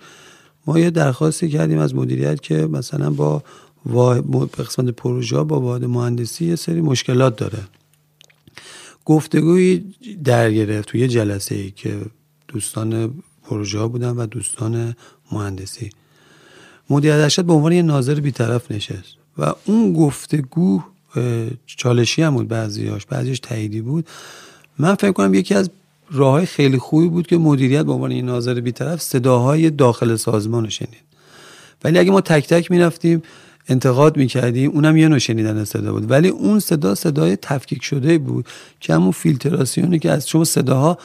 ما یه درخواستی کردیم از مدیریت که مثلا با قسمت پروژه با واحد مهندسی یه سری مشکلات داره. گفتگوی در گرفت توی جلسه ای که دوستان پروژه بودن و دوستان مهندسی. مدیر ارشد به عنوان یه ناظر بیطرف نشست و اون گفتگو چالشی هم بود بعضیاش بعضیش تاییدی بود. من فکر کنم یکی از راه های خیلی خوبی بود که مدیریت به عنوان یه ناظر بیطرف صداهای داخل سازمان رو شنید. ولی اگه ما تک تک می‌رفتیم انتقاد می‌کردیم اونم یه نوع شنیدن صدا بود. ولی اون صدا صدای تفکیک شده بود که همون فیلتراسیونی که از شما صداها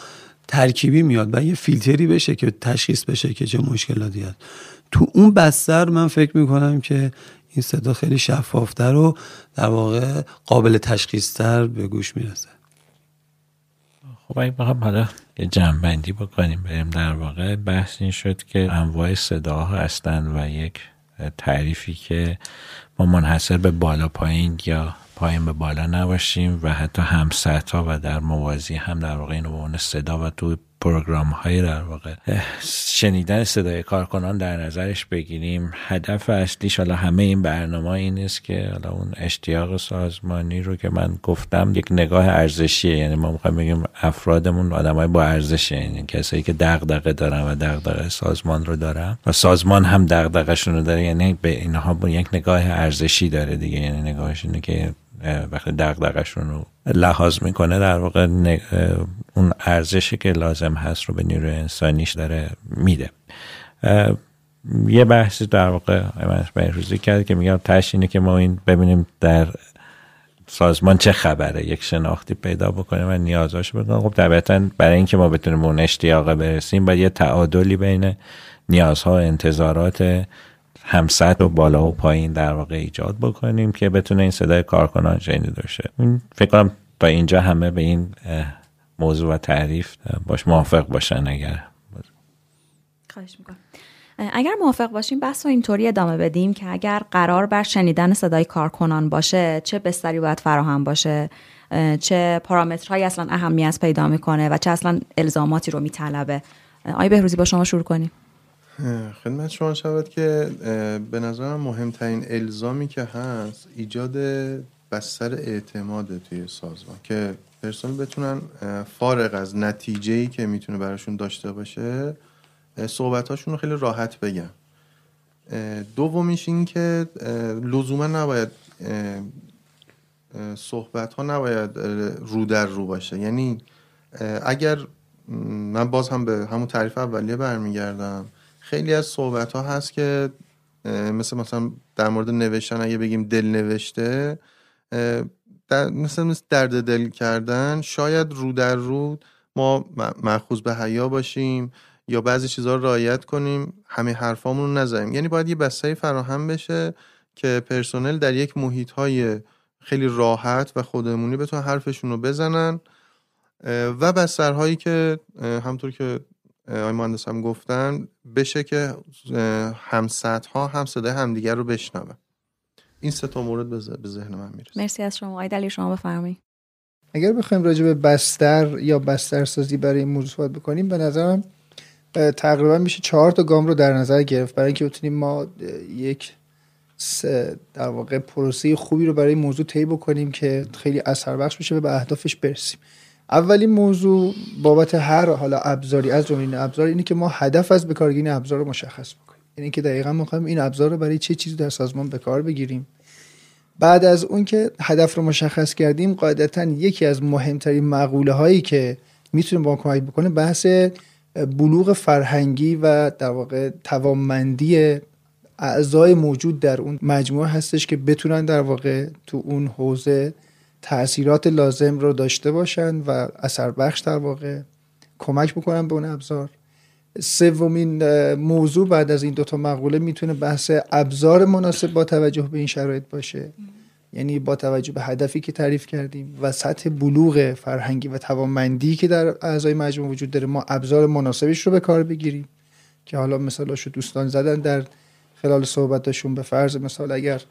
ترکیبی میاد و یه فیلتری بشه که تشخیص بشه که چه مشکلاتی هست. تو اون بستر من فکر می‌کنم که این صدا خیلی شفافتر و در واقع قابل تشخیصتر به گوش می‌رسه. خب اگه بخوام حالا یه جمعبندی بکنیم بریم در واقع. بحث این شد که انواع صداها هستند و یک تعریفی که ما منحصر به بالا پایین یا پایین به بالا نباشیم و حتی هم ها و در موازی هم در واقع این صدا و تو پروگرام های در واقع شنیدن صدای کارکنان در نظرش بگیریم. هدف اصلیش حالا همه این برنامه این نیست که حالا اون اشتیاق سازمانی رو که من گفتم یک نگاه ارزشیه. یعنی ما می‌خوایم بگیم افرادمون های با ارزشه یعنی کسایی که دغدغه دارن و دغدغه سازمان رو دارن. و سازمان هم دغدغه‌شون رو داره یعنی به اینها یک نگاه ارزشی داره دیگه. یعنی نگاهش اینه که وقتی دغدغه‌شون رو لحاظ می‌کنه در واقع اون ارزشی که لازم هست رو به نیروی انسانیش داره میده. یه بحثی در واقع روزی کرد که میگم تش اینه که ما این ببینیم در سازمان چه خبره. یک شناختی پیدا بکنیم و نیازاشو بکنیم خب طبیعتا برای اینکه ما بتونیم اون اشتیاق برسیم باید یه تعادلی بین نیازها و انتظارات همسط و بالا و پایین در واقع ایجاد بکنیم که بتونه این صدای کارکنان شنیده بشه فکر کنم تا اینجا همه به این موضوع و تعریف باش موافق باشن اگر. خواهش می‌کنم. اگر موافق باشیم بحث رو اینطوری ادامه بدیم که اگر قرار بر شنیدن صدای کارکنان باشه چه بستری باید فراهم باشه چه پارامترهایی اصلا اهمیت پیدا می‌کنه و چه اصلا الزاماتی رو میطلبه. آیا بهروزی با شما شروع کنیم. خدمت شما شود که به نظرم مهمترین الزامی که هست ایجاد بستر اعتماد توی سازمان که پرسنل بتونن فارغ از نتیجه ای که می‌تونه براشون داشته باشه صحبتاشون رو خیلی راحت بگن. دومیش این که لزوما نباید صحبت ها نباید رو در رو باشه. یعنی اگر من باز هم به همون تعریف اولیه برمیگردم. خیلی از صحبت ها هست که مثل مثلا در مورد نوشتن اگه بگیم دل نوشته در مثل مثل درد دل کردن شاید رو در رو ما مخوض به حیا باشیم یا بعضی چیزها رو رعایت کنیم همه حرفامون رو نزنیم. یعنی باید یه بستری فراهم بشه که پرسنل در یک محیط های خیلی راحت و خودمونی بتونن حرفشون رو بزنن. و بسترهایی که همطور که آقای مهندس هم گفتن بشه که هم ها هم صدای همدیگر رو بشنون. این سه تا مورد به ذهن من می‌رسه. مرسی از شما. آقای دلی شما بفرمایید. اگر بخوایم راجع به بستر یا بسترسازی برای این موضوع صحبت بکنیم به نظرم تقریبا میشه چهار تا گام رو در نظر گرفت برای اینکه بتونیم ما یک در واقع پروسه خوبی رو برای این موضوع طی بکنیم که خیلی اثر بخش بشه و به اهدافش برسیم. اولین موضوع بابت هر حالا ابزاری از جمله این ابزار اینه که ما هدف از بکارگیری ابزار رو مشخص بکنیم. یعنی که دقیقا می‌خوایم این ابزار رو برای چه چیزی در سازمان به کار بگیریم. بعد از اون که هدف رو مشخص کردیم قاعدتا یکی از مهمترین مقوله هایی که می‌تونه با کمک بکنه بحث بلوغ فرهنگی و در واقع توانمندی اعضای موجود در اون مجموعه هستش که بتونن در واقع تو اون حوزه تاثیرات لازم رو داشته باشن و اثر بخش در واقع کمک بکنن به اون ابزار. سومین موضوع بعد از این دوتا مقوله می‌تونه بحث ابزار مناسب با توجه به این شرایط باشه. یعنی با توجه به هدفی که تعریف کردیم و سطح بلوغ فرهنگی و توانمندی که در اعضای مجموعه وجود داره ما ابزار مناسبش رو به کار بگیریم. که حالا مثالاشو دوستان زدن در خلال صحبتشون. به فرض مثال اگر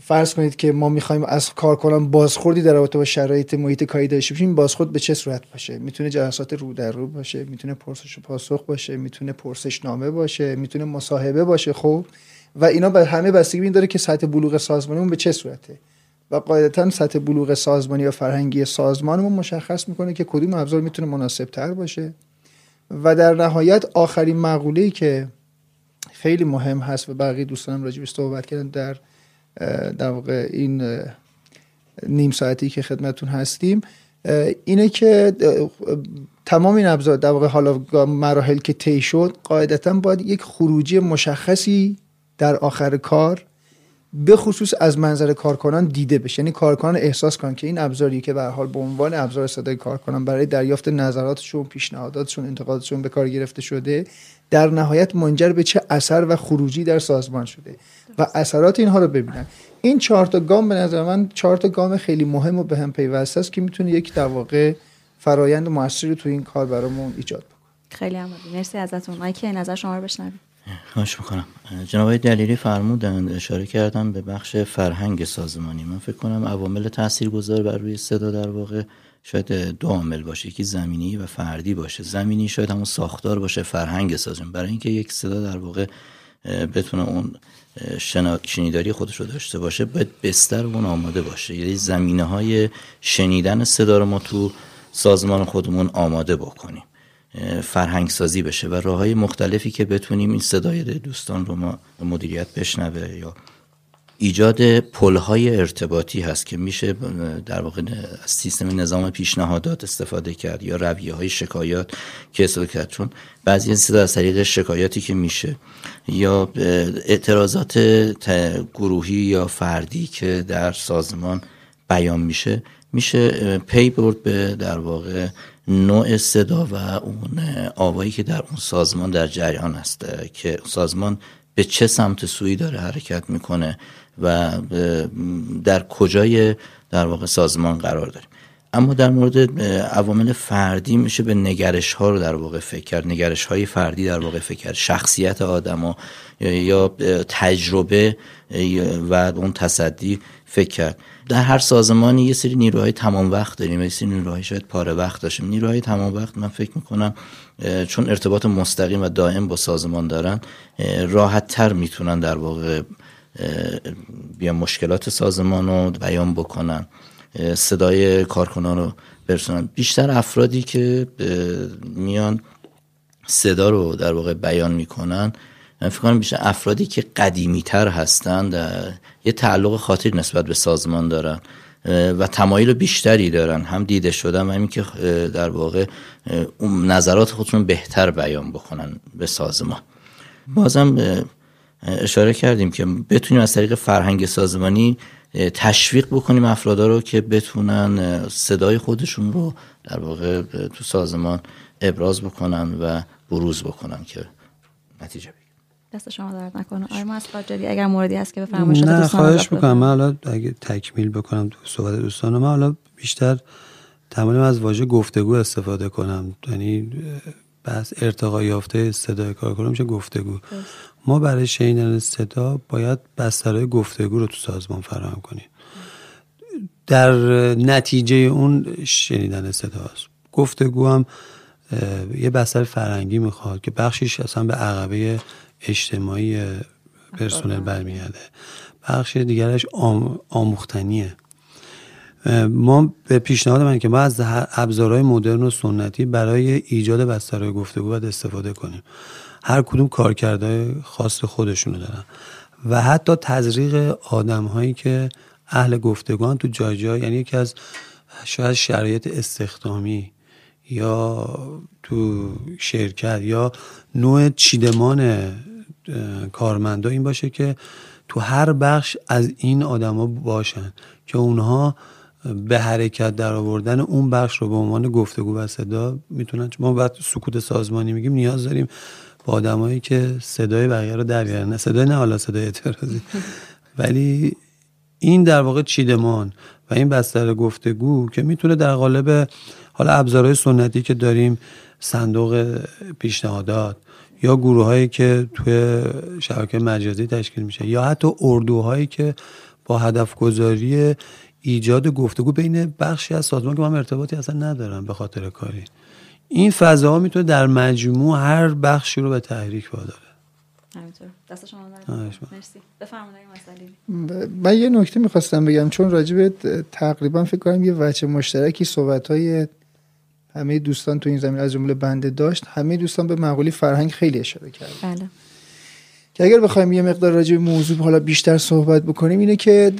فرض کنید که ما می‌خوایم از کارکنان بازخوردی در رابطه با شرایط محیط کاری داشته باشیم بازخورد به چه صورت باشه؟ می‌تونه جلسات رو در رو باشه می‌تونه پرسش و پاسخ باشه می‌تونه پرسش نامه باشه می‌تونه مصاحبه باشه خب؟ و اینا به همه بستگی داره که سطح بلوغ سازمانمون به چه صورته؟ و قاعدتا سطح بلوغ سازمانی و فرهنگی سازمانمون مشخص می‌کنه که کدوم ابزار می‌تونه مناسب تر باشه. و در نهایت آخرین مقوله که خیلی مهم هست و بقیه دوستانم راجع صحبت کردن در در واقع این نیم ساعتی که خدمتون هستیم. اینه که تمام این ابزار در واقع حالا مراحل که طی شد قاعدتا باید یک خروجی مشخصی در آخر کار به خصوص از منظر کارکنان دیده بشه. یعنی کارکنان احساس کنن که این ابزاری که به حال به عنوان ابزار صدای کارکنان برای دریافت نظراتشون پیشنهاداتشون انتقاداتشون به کار گرفته شده در نهایت منجر به چه اثر و خروجی در سازمان شده. و اثرات اینها رو ببینن. این چهار تا گام به نظر من چهار تا گام خیلی مهم و به هم پیوسته است که می‌تونه یک در واقع فرایند موثری تو این کار برامون ایجاد بکنه. خیلی عمالی مرسی ازتون. که نظر شما رو بشنویم. خواهش می‌کنم. جناب دلیلی فرمودند اشاره کردم به بخش فرهنگ سازمانی. من فکر کنم عوامل تاثیرگذار بر روی صدا در واقع شاید دو عامل باشه. یکی زمینی و فردی باشه. زمینی شاید همون ساختار باشه فرهنگ سازمان. برای اینکه یک صدا در واقع بتونه اون شنیداری خودش رو داشته باشه باید بستر اون آماده باشه. یعنی زمینه های شنیدن صدا رو ما تو سازمان خودمون آماده بکنیم فرهنگ سازی بشه و راه های مختلفی که بتونیم این صدای دوستان رو ما مدیریت بشنوه یا ایجاد پلهای ارتباطی هست که میشه در واقع از سیستم نظام پیشنهادات استفاده کرد یا رویه های شکایات که استفاده کرد چون بعضی از از طریق شکایاتی که میشه یا اعتراضات گروهی یا فردی که در سازمان بیان میشه میشه پی برد به در واقع نوع صدا و اون آوایی که در اون سازمان در جریان است که سازمان به چه سمت سوی داره حرکت می‌کنه. و در کجای در واقع سازمان قرار داریم. اما در مورد عوامل فردی میشه به نگرش ها رو در واقع فکر کرد. نگرش های فردی در واقع فکر کرد. شخصیت آدما یا تجربه و اون تصدی فکر کرد. در هر سازمانی یه سری نیروهای تمام وقت داریم. یه سری نیروهای شاید پاره وقت داشتیم. نیروهای تمام وقت من فکر می‌کنم چون ارتباط مستقیم و دائم با سازمان دارن راحت تر می‌تونن در واقع بیا مشکلات سازمان رو بیان بکنن. صدای کارکنان رو برسونن. بیشتر افرادی که میان صدا رو در واقع بیان می‌کنن من فکر کنم بیشتر افرادی که قدیمی تر هستند یه تعلق خاطر نسبت به سازمان دارن و تمایل بیشتری دارن. هم دیده شدن و همین که در واقع نظرات خودشون بهتر بیان بکنن به سازمان. بازم اشاره کردیم که بتونیم از طریق فرهنگ سازمانی تشویق بکنیم افرادا رو که بتونن صدای خودشون رو در واقع تو سازمان ابراز بکنن و بروز بکنم که نتیجه بگیرم دست شما درد نکنه. آقای از قاجری اگر موردی هست که بفرمایید نه خواهش می‌کنم. من حالا اگه تکمیل بکنم تو صحبت دوستان من حالا بیشتر تمام از واژه گفتگو استفاده کنم. یعنی بس ارتقا یافته صدای کار کنم میشه گفتگو. ما برای شنیدن صدا باید بسترهای گفتگو رو تو سازمان فراهم کنیم. در نتیجه اون شنیدن صداست گفتگو هم یه بستر فرنگی می‌خواد که بخشیش اصلا به عقبه اجتماعی پرسنل برمیگرده. بخش دیگرش آموختنیه. ما به پیشنهاد من که ما از ابزارهای مدرن و سنتی برای ایجاد بسترهای گفتگو باید استفاده کنیم. هر کدوم کارکردهای خاص خودشونو دارن. و حتی تزریق آدم هایی که اهل گفتگوان تو جای جای یعنی یکی از شاید شرایط استخدامی یا تو شرکت یا نوع چیدمان کارمندا این باشه که تو هر بخش از این آدما باشن که اونها به حرکت در آوردن اون بخش رو به عنوان گفتگو و صدا می‌تونن. ما بعد سکوت سازمانی میگیم نیاز داریم با آدمایی که صدای بقیه رو در نه صدای نه حالا صدای اعتراضی. ولی این در واقع چیدمان و این بستر گفتگو که می‌تونه در قالب حالا ابزارهای سنتی که داریم صندوق پیشنهادات یا گروه هایی که توی شبکه مجازی تشکیل میشه یا حتی اردوهایی که با هدف گذاری ایجاد گفتگو بین بخشی از سازمان که من ارتباطی اصلا ندارم به خاطر کاری. این فضاها می‌تونه در مجموع هر بخشی رو به تحریک واداره. همینطور. دست شما مرسی. من یه نکته می‌خواستم بگم چون راجب تقریبا فکر کنم یه وجه مشترکی صحبت های همه دوستان تو این زمین از جمله بنده داشت همه دوستان به مقولی فرهنگ خیلی اشاره کرد بله. که اگر بخوایم یه مقدار راجع به موضوع حالا بیشتر صحبت بکنیم اینه که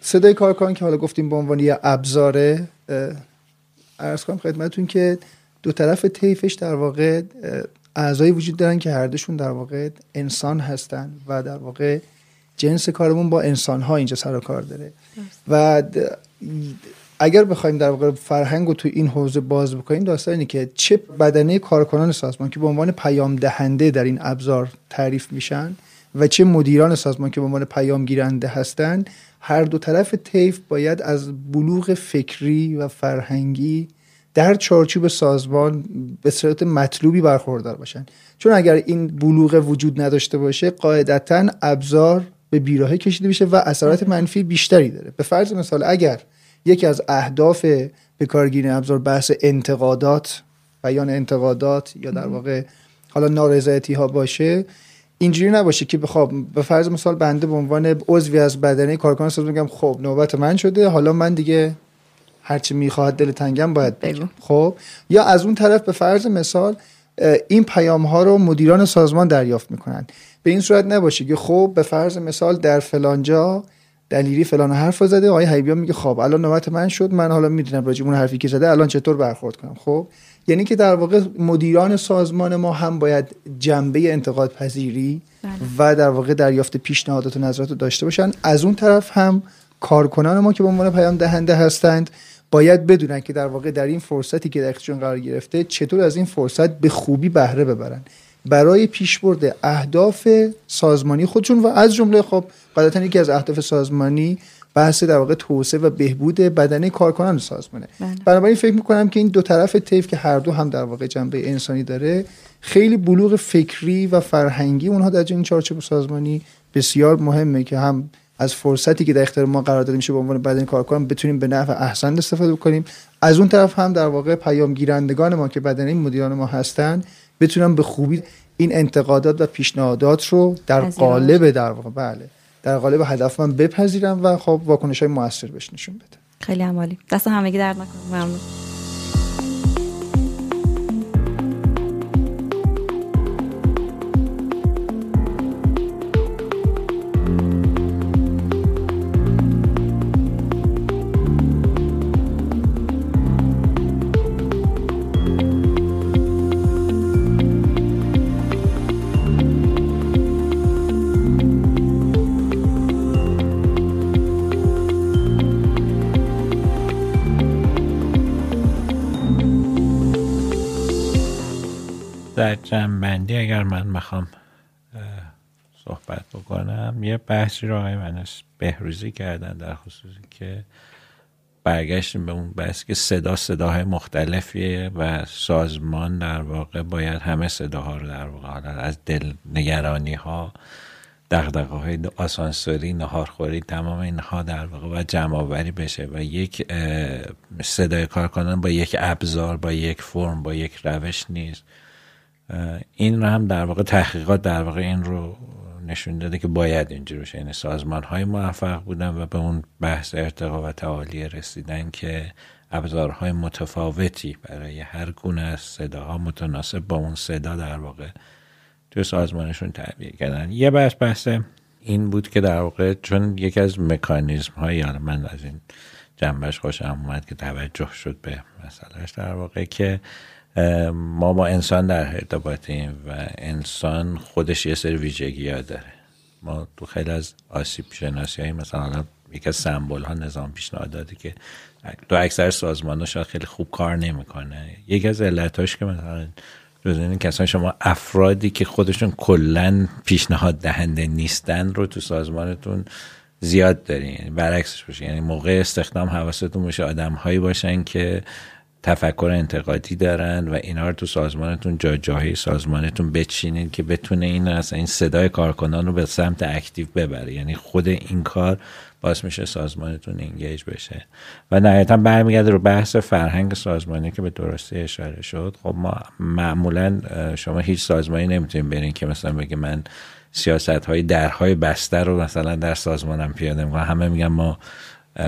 صدای کارکن که حالا گفتیم به عنوان یه ابزاره ارز کنم خدمتتون که دو طرف طیفش در واقع اعضایی وجود دارن که هر دوشون در واقع انسان هستن و در واقع جنس کارمون با انسان ها اینجا سر و کار داره. و اگر بخوایم در واقع فرهنگ رو تو این حوزه باز بکنیم داستان اینه که چه بدنه کارکنان سازمان که به عنوان پیام دهنده در این ابزار تعریف میشن و چه مدیران سازمان که به عنوان پیام گیرنده هستند هر دو طرف طیف باید از بلوغ فکری و فرهنگی در چارچوب سازمان به صورت مطلوبی برخوردار باشن. چون اگر این بلوغ وجود نداشته باشه قاعدتا ابزار به بیراهه کشیده میشه و اثرات منفی بیشتری داره. به فرض مثال اگر یکی از اهداف به کارگیری ابزار بحث انتقادات بیان انتقادات یا در واقع حالا نارضایتی ها باشه اینجوری نباشه که بخوام به فرض مثال بنده به عنوان عضوی از بدنه کارکن سازمان میگم خب نوبت من شده. حالا من دیگه هرچی می‌خواهد دل تنگم باید بگم. خب یا از اون طرف به فرض مثال این پیام ها رو مدیران سازمان دریافت می‌کنن. به این صورت نباشه که خب به فرض مثال در فلانجا دلیری فلان حرف زده آقای حبیبی میگه خب الان نوبت من شد من حالا می‌دونم راجع اون حرفی که زده الان چطور برخورد کنم؟ خب یعنی که در واقع مدیران سازمان ما هم باید جنبه انتقاد پذیری بله. و در واقع دریافت پیشنهادات و نظرات رو داشته باشن از اون طرف هم کارکنان ما که به عنوان پیام دهنده هستند باید بدونن که در واقع در این فرصتی که در اختیارشون قرار گرفته چطور از این فرصت به خوبی بهره ببرن برای پیشبرد اهداف سازمانی خودشون و از جمله خب قاعدتا یکی از اهداف سازمانی بحث در واقع توسعه و بهبود بدنه کارکنان سازمانه. بله. بنابراین فکر می‌کنم که این دو طرف طیف که هر دو هم در واقع جنبه انسانی داره خیلی بلوغ فکری و فرهنگی اونها در این چارچوب سازمانی بسیار مهمه که هم از فرصتی که در اختیار ما قرار داده میشه به عنوان بدن کارکنان بتونیم به نفع احسن استفاده بکنیم. از اون طرف هم در واقع پیام گیرندگان ما که بدنه مدیران ما هستن بتونن به خوبی این انتقادات و پیشنهادات رو در قالب در واقع بله. در قالب هدف من بپذیرم و خب واکنش های موثر بهش نشون بده. خیلی عمالی. دست همگی درد نکنه. ممنون. جنبندی اگر من می‌خوام صحبت بکنم یه بحثی رو آقای منش بهروزی کردن در خصوصی که برگشتیم به اون بحث که صدا صداهای مختلفیه و سازمان در واقع باید همه صداها رو در واقع حالا از دل نگرانی ها دقدقه های آسانسوری نهارخوری تمام اینها در واقع و جمع بشه و یک صدای کار کنن با یک ابزار با یک فرم با یک روش نیست. این رو هم در واقع تحقیقات در واقع این رو نشون داده که باید اینجوری بشه یعنی سازمان های موفق بودن و به اون بحث ارتقا و تعالی رسیدن که ابزارهای متفاوتی برای هر گونه از صداها متناسب با اون صدا در واقع توی سازمانشون تعبیه کردن. یه بحث بحث این بود که در واقع چون یکی از مکانیزم های من از این جنبش خوشم اومد که توجه شد به مسئلهش در واقع که ما با انسان در ارتباطیم و انسان خودش یه سری ویژگی ها داره. ما تو خیلی از آسیب شناسی های مثلا یکی از سمبول ها نظام پیشنهاد داده که تو اکثر سازمان ها خیلی خوب کار نمی‌کنه. یکی از علتاش که مثلا جز این کسان شما افرادی که خودشون کلا پیشنهاد دهنده نیستن رو تو سازمانتون زیاد دارین برعکسش باشه. یعنی موقع استخدام حواستون باشه آدم هایی باشن که تفکر انتقادی دارن و اینا رو تو سازمانتون جا جاهی سازمانتون بچینین که بتونه این اصلا این صدای کارکنان رو به سمت اکتیو ببره. یعنی خود این کار باعث میشه سازمانتون انگیج بشه. و نهایتا برمیگرده رو بحث فرهنگ سازمانی که به درستی اشاره شد. خب ما معمولا شما هیچ سازمانی نمی‌تونیم برین که مثلا بگه من سیاست های درهای بسته رو مثلا در سازمانم پیاده می‌کنم. همه میگن ما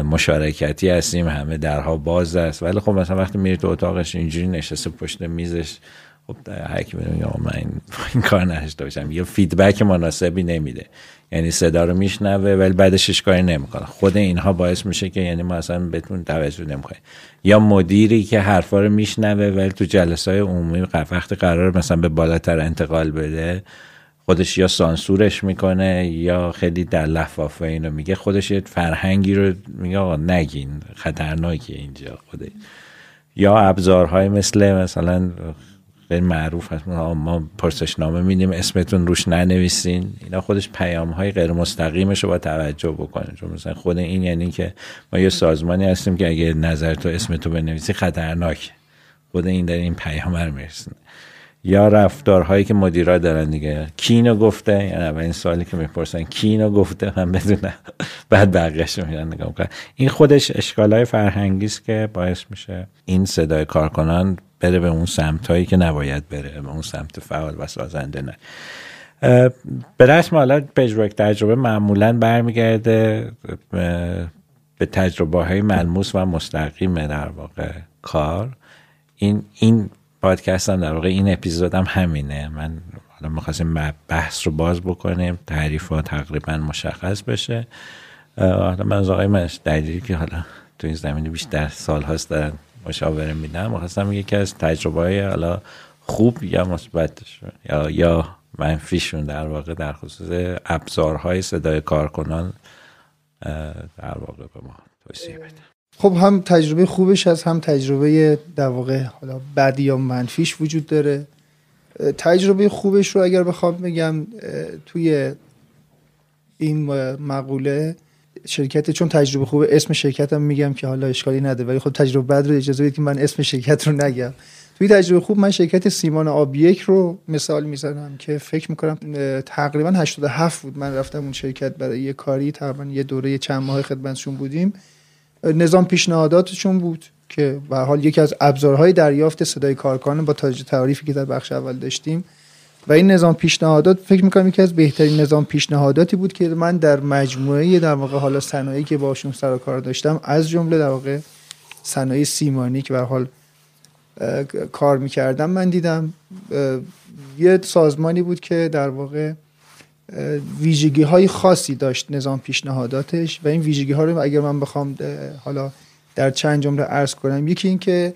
مشارکتی هستیم همه درها باز است. ولی خب مثلا وقتی میری تو اتاقش اینجوری نشسته پشت میزش خب هر کی میگه من این, کار نشته باشم. یا فیدبک مناسبی نمیده. یعنی صدا رو میشنوه ولی بعدش هیچ کاری نمی‌کنه. خود اینها باعث میشه که یعنی ما اصلا بتون توجه نمی‌کنه یا مدیری که حرفا رو میشنوه ولی تو جلسه های عمومی وقتی قرار مثلا به بالاتر انتقال بده خودش یا سانسورش می‌کنه یا خیلی در لفافه اینو میگه خودش یه فرهنگی رو میگه آقا نگین خطرناکه اینجا خوده یا ابزارهای مثل مثلا خیلی معروف هست ما پرسشنامه میدیم اسمتون روش ننویسین. اینا خودش پیام های غیر مستقیمش رو با توجه بکنه. چون مثلا خود این یعنی که ما یه سازمانی هستیم که اگه نظر تو اسمتو بنویسی خطرناک خود این در این پیام رو میرسونه. یا رفتارهایی که مدیرا دارن دیگه. کینو گفته یعنی اولین سوالی که می‌پرسن کینو گفته من بدونم. بعد بقیهش رو میرن نگاه می‌کنن. این خودش اشکالای فرهنگی است که باعث میشه این صدای کارکنان بره به اون سمت هایی که نباید بره به اون سمت فعال و سازنده نه. به رسم حالا پژوک تجربه معمولا برمیگرده به تجربه های ملموس و مستقیم در واقع کار. این این پادکست هم در واقع این اپیزود هم همینه. من حالا می‌خواستیم بحث رو باز بکنیم تعریف ها تقریبا مشخص بشه. حالا من از آقای من دلیلی که حالا تو این زمینه بیشتر سال هاست دارن مشاوره میدم می‌خواستم یکی از تجربه های حالا خوب یا مثبتش یا یا منفیشون در واقع در خصوص ابزارهای صدای کارکنان در واقع به ما توصیه بده. خب هم تجربه خوبش هست هم تجربه در واقع حالا بدی یا منفیش وجود داره. تجربه خوبش رو اگر بخوام بگم توی این مقوله شرکت چون تجربه خوبه اسم شرکتم میگم که حالا اشکالی نداره ولی خب تجربه بد رو اجازه بدید که من اسم شرکت رو نگم. توی تجربه خوب من شرکت سیمان آب یک رو مثال می‌زنم که فکر می‌کنم تقریبا 87 بود. من رفتم اون شرکت برای یه کاری تقریبا یه دوره چند ماه خدمتشون بودیم. نظام پیشنهاداتشون بود که به حال یکی از ابزارهای دریافت صدای کارکنان با تعریفی که در بخش اول داشتیم. و این نظام پیشنهادات فکر می‌کنم یکی از بهترین نظام پیشنهاداتی بود که من در مجموعه در واقع حالا صنایعی که باشون سر کار داشتم از جمله در واقع صنایع سیمانی که به حال کار می‌کردم من دیدم یه سازمانی بود که در واقع ویژگی های خاصی داشت نظام پیشنهاداتش و این ویژگی ها رو اگر من بخوام حالا در چند جمله عرض کنم. یکی این که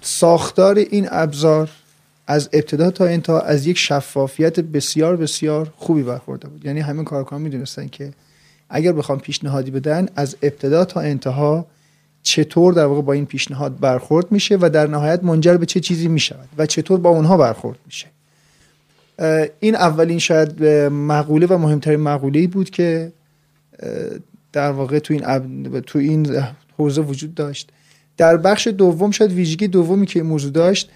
ساختار این ابزار از ابتدا تا انتها از یک شفافیت بسیار بسیار خوبی برخورده بود. یعنی همه کارکنان می‌دونستن که اگر بخوام پیشنهادی بدن از ابتدا تا انتها چطور در واقع با این پیشنهاد برخورد میشه و در نهایت منجر به چه چیزی می‌شود و چطور با اونها برخورد میشه. این اولین شاید مقوله و مهمترین مقوله بود که در واقع تو این تو این حوزه وجود داشت. در بخش دوم شاید ویژگی دومی که موضوع داشت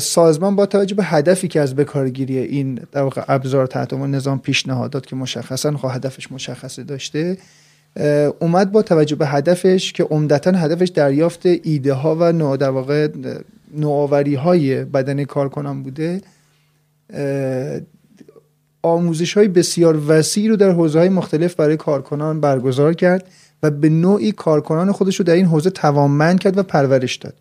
سازمان با توجه به هدفی که از بکارگیری این در واقع ابزار تحت عنوان نظام پیشنهادات که مشخصا خب هدفش مشخصه داشته اومد با توجه به هدفش که عمدتا هدفش دریافت ایده ها و نوع در واقع نوآوری های بدن کارکنان بوده. آموزش های بسیار وسیع رو در حوزه های مختلف برای کارکنان برگزار کرد و به نوعی کارکنان خودش رو در این حوزه توانمند کرد و پرورش داد.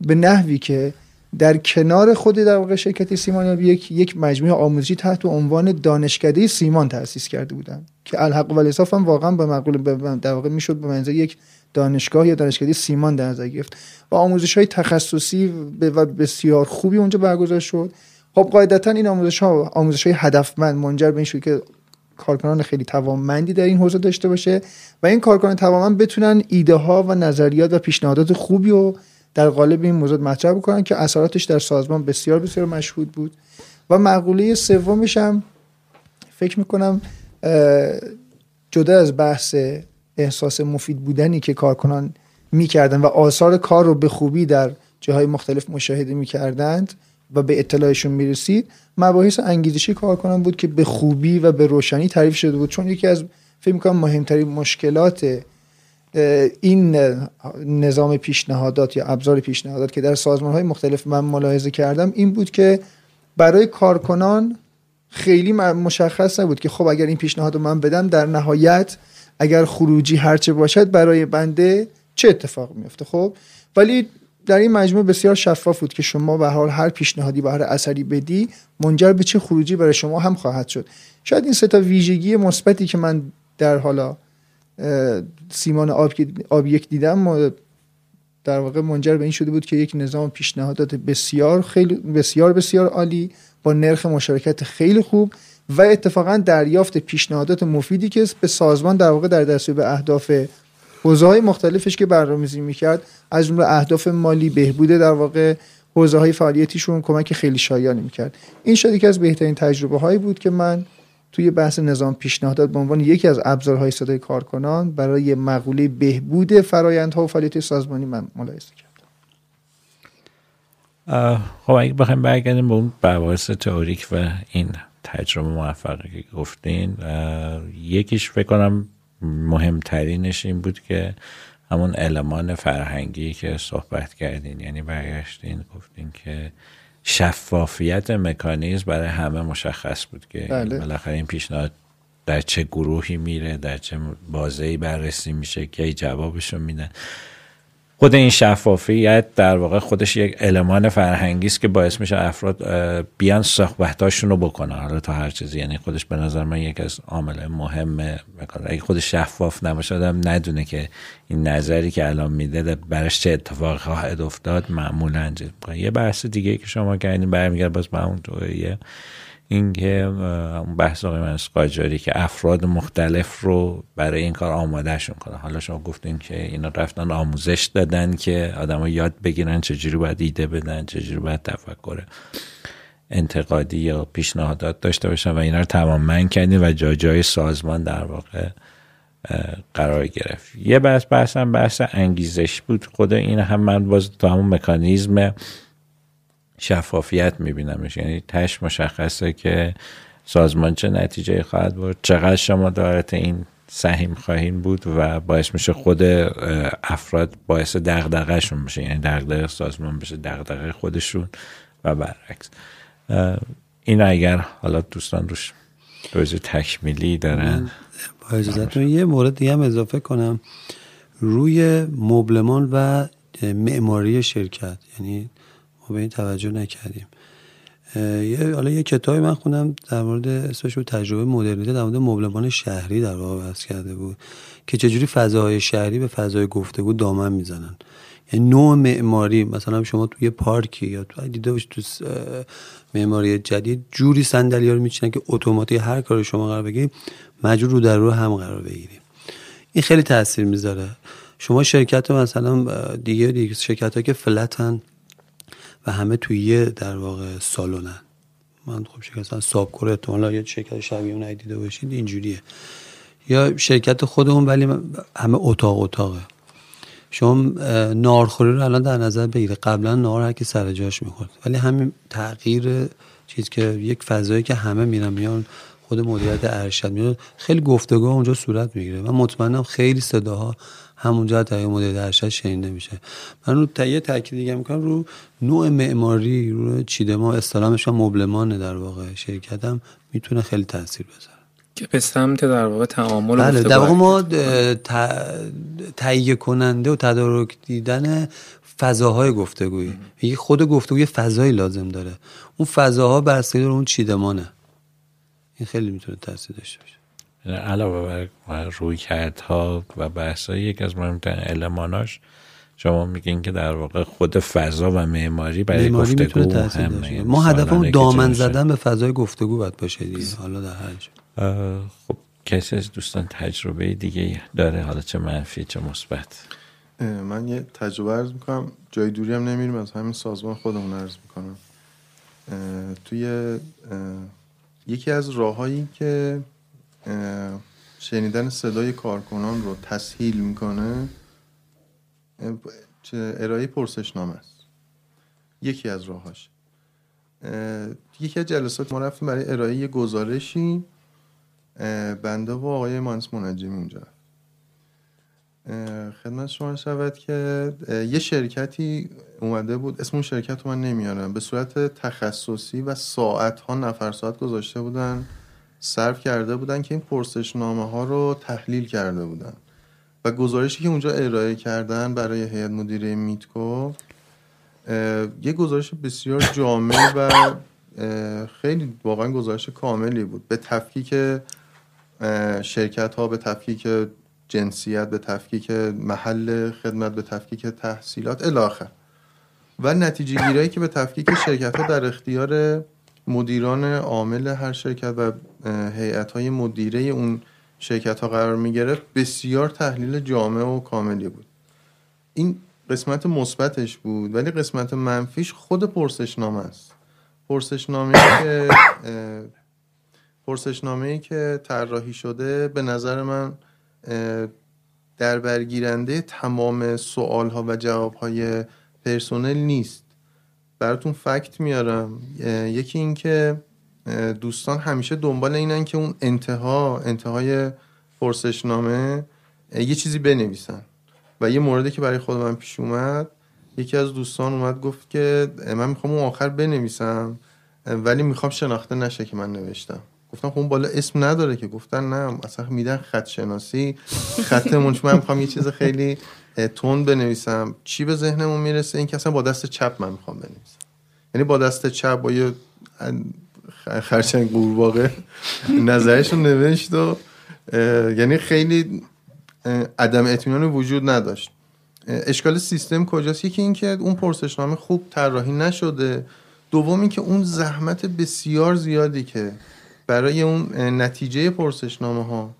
به نحوی که در کنار خود در واقع شرکت سیمان یک یک مجموعه آموزشی تحت عنوان دانشکده سیمان تأسیس کرده بودن که الحق و هم واقعا به مقوله در واقع می‌شد به منظر یک دانشگاه یا دانشکده سیمان در نظر گرفت. و آموزش های تخصصی و بسیار خوبی اونجا برگزار شد. خب قاعدتا این آموزش ها آموزش های هدفمند منجر به این شد که کارکنان خیلی توانمندی در این حوزه داشته باشه و این کارکنان توانمند بتونن ایده ها و نظریات و پیشنهادات خوبی و در قالب این موضوع مطرح بکنن که اثراتش در سازمان بسیار بسیار مشهود بود. و مقوله سومش هم فکر می‌کنم جدا از بحث احساس مفید بودنی که کارکنان می‌کردن و آثار کار رو به خوبی در جاهای مختلف مشاهده می‌کردند و به اطلاعشون می‌رسید مباحث انگیزشی کارکنان بود که به خوبی و به روشنی تعریف شده بود. چون یکی از فکر می‌کنم مهمترین مشکلات این نظام پیشنهادات یا ابزار پیشنهادات که در سازمان های مختلف من ملاحظه کردم این بود که برای کارکنان خیلی مشخص نبود که خب اگر این پیشنهاد رو من بدم در نهایت اگر خروجی هرچه باشد برای بنده چه اتفاق میفته خب ولی در این مجموعه بسیار شفاف بود که شما به حال هر پیشنهادی به هر اثری بدی منجر به چه خروجی برای شما هم خواهد شد. شاید این سه تا ویژگی مثبتی که من در حالا سیمان آب, آب یک دیدم در واقع منجر به این شده بود که یک نظام پیشنهادات بسیار خیلی بسیار بسیار عالی با نرخ مشارکت خیلی خوب و اتفاقا دریافت پیشنهادات مفیدی که به سازمان در واقع در دستور به اهداف حوزه های مختلفش که برنامه‌ریزی می‌کرد از جمله اهداف مالی بهبود در واقع حوزه های فعالیتیشون کمک خیلی شایانی می‌کرد. این شد یکی از بهترین تجربه هایی بود که من توی بحث نظام پیشنهادات به عنوان یکی از ابزارهای صدای کارکنان برای مقوله بهبود فرایندها و فعالیت سازمانی من ملاحظه کردم. خب اگه بخوایم برگردیم به اون بحث تئوریک و این تجربه موفقی که گفتین یکیش فکر کنم مهمترینش این بود که همون المان فرهنگی که صحبت کردین یعنی برگشتین گفتین که شفافیت مکانیزم برای همه مشخص بود که بله. بالاخره این پیشنهاد در چه گروهی میره در چه بازهی بررسی میشه که جوابشو میدن خود این شفافیت در واقع خودش یک المان فرهنگی است که باعث میشه افراد بیان صحبتاشون رو بکنن. حالا تا هر چیزی یعنی خودش به نظر من یک از عامل مهمه اگه خودش شفاف نباشه آدم ندونه که این نظری که الان میده براش چه اتفاقی خواهد افتاد معمولا یه بحث دیگه که شما کردین برمیگرد باز به اون اینکه اون بحث آقای من قاجاری که افراد مختلف رو برای این کار آمادهشون کنه حالا شما گفتین که اینا رفتن آموزش دادن که آدما یاد بگیرن چجوری باید ایده بدن چجوری باید تفکر انتقادی یا پیشنهادات داشته باشن و اینا رو تمام کردیم و جای جای سازمان در واقع قرار گرفت. یه بحث بحث هم بحث انگیزش بود. خود این هم من باز تو همون مکانیزم شفافیت میبینمش. یعنی تش مشخصه که سازمان چه نتیجه خواهد بود چقدر شما دارت این سهیم خواهیم بود و باعث میشه خود افراد باعث دغدغهشون بشه. یعنی دغدغه سازمان بشه دغدغه خودشون و برعکس. این اگر حالا دوستان روش روز تکمیلی دارن با اجازتون یه مورد دیگه هم اضافه کنم. روی مبلمان و معماری شرکت یعنی ما به این توجه نکردیم. یه حالا یه کتابی من خوندم در مورد اسمش تجربه مدرنیته در مورد مبلمان شهری در واقع بحث کرده بود که چجوری فضاهای شهری به فضای گفتگو دامن می‌زنن. یعنی نوع معماری مثلا شما توی پارکی یا تو دیده باشید تو معماری جدید جوری صندلی رو میچینن که اتوماتیک هر کار شما قرار بگیریم مجبور رو در رو هم قرار بگیریم این خیلی تاثیر می‌ذاره. شما شرکت مثلا دیگه دیگه شرکت که فلتن و همه توی یه در واقع سالونن. من خب شرکت سابکور احتمالا یه شرکت شبیه اون دیده باشید اینجوریه. یا شرکت خودمون ولی همه اتاق اتاقه. شما نارخوری رو الان در نظر بگیره قبلا نار هر کی سر جاش می‌خورد. ولی همین تغییر چیز که یک فضایی که همه میرن میان خود مدیریت ارشد میاد خیلی گفتگو اونجا صورت می‌گیره. و مطمئنم خیلی صداها همونجا در مدیریت ارشد شنیده میشه. من رو تایید تاکید دیگه می‌کنم رو نوع معماری رو چیدمان استلامش و مبلمان در واقع. شرکتم می‌تونه خیلی تاثیر بذاره. که به سمت در واقع تعامل بله در واقع ما تهیه کننده و تدارک دیدن فضاهای گفتگویی. یه خود گفتگوی فضایی لازم داره. اون فضاها بر اون چیدمانه. این خیلی می‌تونه تاثیر داشته باشه. علاوه بر روی کردها و بحث یک از مهمترین الماناش شما میگین که در واقع خود فضا و معماری برای معماری گفتگو هم ما هدفمون دامن زدن به فضای گفتگو باید باشه دیگه. حالا در هر خب کسی از دوستان تجربه دیگه داره؟ حالا چه منفی چه مثبت؟ من یه تجربه عرض می‌کنم. جای دوری هم نمیریم. از همین سازمان خودمون عرض می‌کنم. توی یکی از راههایی که شنیدن صدای کارکنان رو تسهیل می‌کنه ارائه پرسشنامه است. یکی از راهاش. یکی از جلسات ما رفتیم برای ارائه یه گزارشی بنده و آقای مانس منجمی اونجا خدمت شما شود که یه شرکتی اومده بود اسم اون شرکت رو من نمیارم به صورت تخصصی و ساعت ها نفر ساعت گذاشته بودن. صرف کرده بودن که این پرسشنامه ها رو تحلیل کرده بودن. و گزارشی که اونجا ارائه کردن برای هیئت مدیره میتکو یه گزارش بسیار جامع و خیلی واقعا گزارش کاملی بود. به تفکیک شرکت ها به تفکیک جنسیت به تفکیک محل خدمت به تفکیک تحصیلات الاخر و نتیجه گیرایی که به تفکیک شرکت ها در اختیار مدیران عامل هر شرکت و هیئت های مدیره اون شرکت ها قرار می گرفت بسیار تحلیل جامع و کاملی بود. این قسمت مثبتش بود ولی قسمت منفیش خود پرسشنامه است. پرسشنامه که پرسشنامه ای که طراحی شده به نظر من در برگیرنده تمام سوال ها و جواب های پرسونل نیست. براتون فکت میارم. یکی این که دوستان همیشه دنبال اینن که اون انتها انتهای پرسشنامه یه چیزی بنویسن. و یه موردی که برای خود من پیش اومد یکی از دوستان اومد گفت که من می‌خوام اون آخر بنویسم ولی می‌خوام شناخته نشه که من نوشتم. گفتم خب اون بالا اسم نداره که. گفتن نه اصلا میدن خط شناسی خطمون من می‌خوام یه چیز خیلی تند بنویسم. چی به ذهنمون می‌رسه؟ این که اصلا با دست چپ من می‌خوام بنویسم. یعنی با دست چپ با یه خرچنگ قورباغه نظرش رو نوشت و یعنی خیلی عدم اطمینان وجود نداشت. اشکال سیستم کجاست؟ یکی این که اون پرسشنامه خوب طراحی نشده. دوم که اون زحمت بسیار زیادی که برای اون نتیجه پرسشنامه ها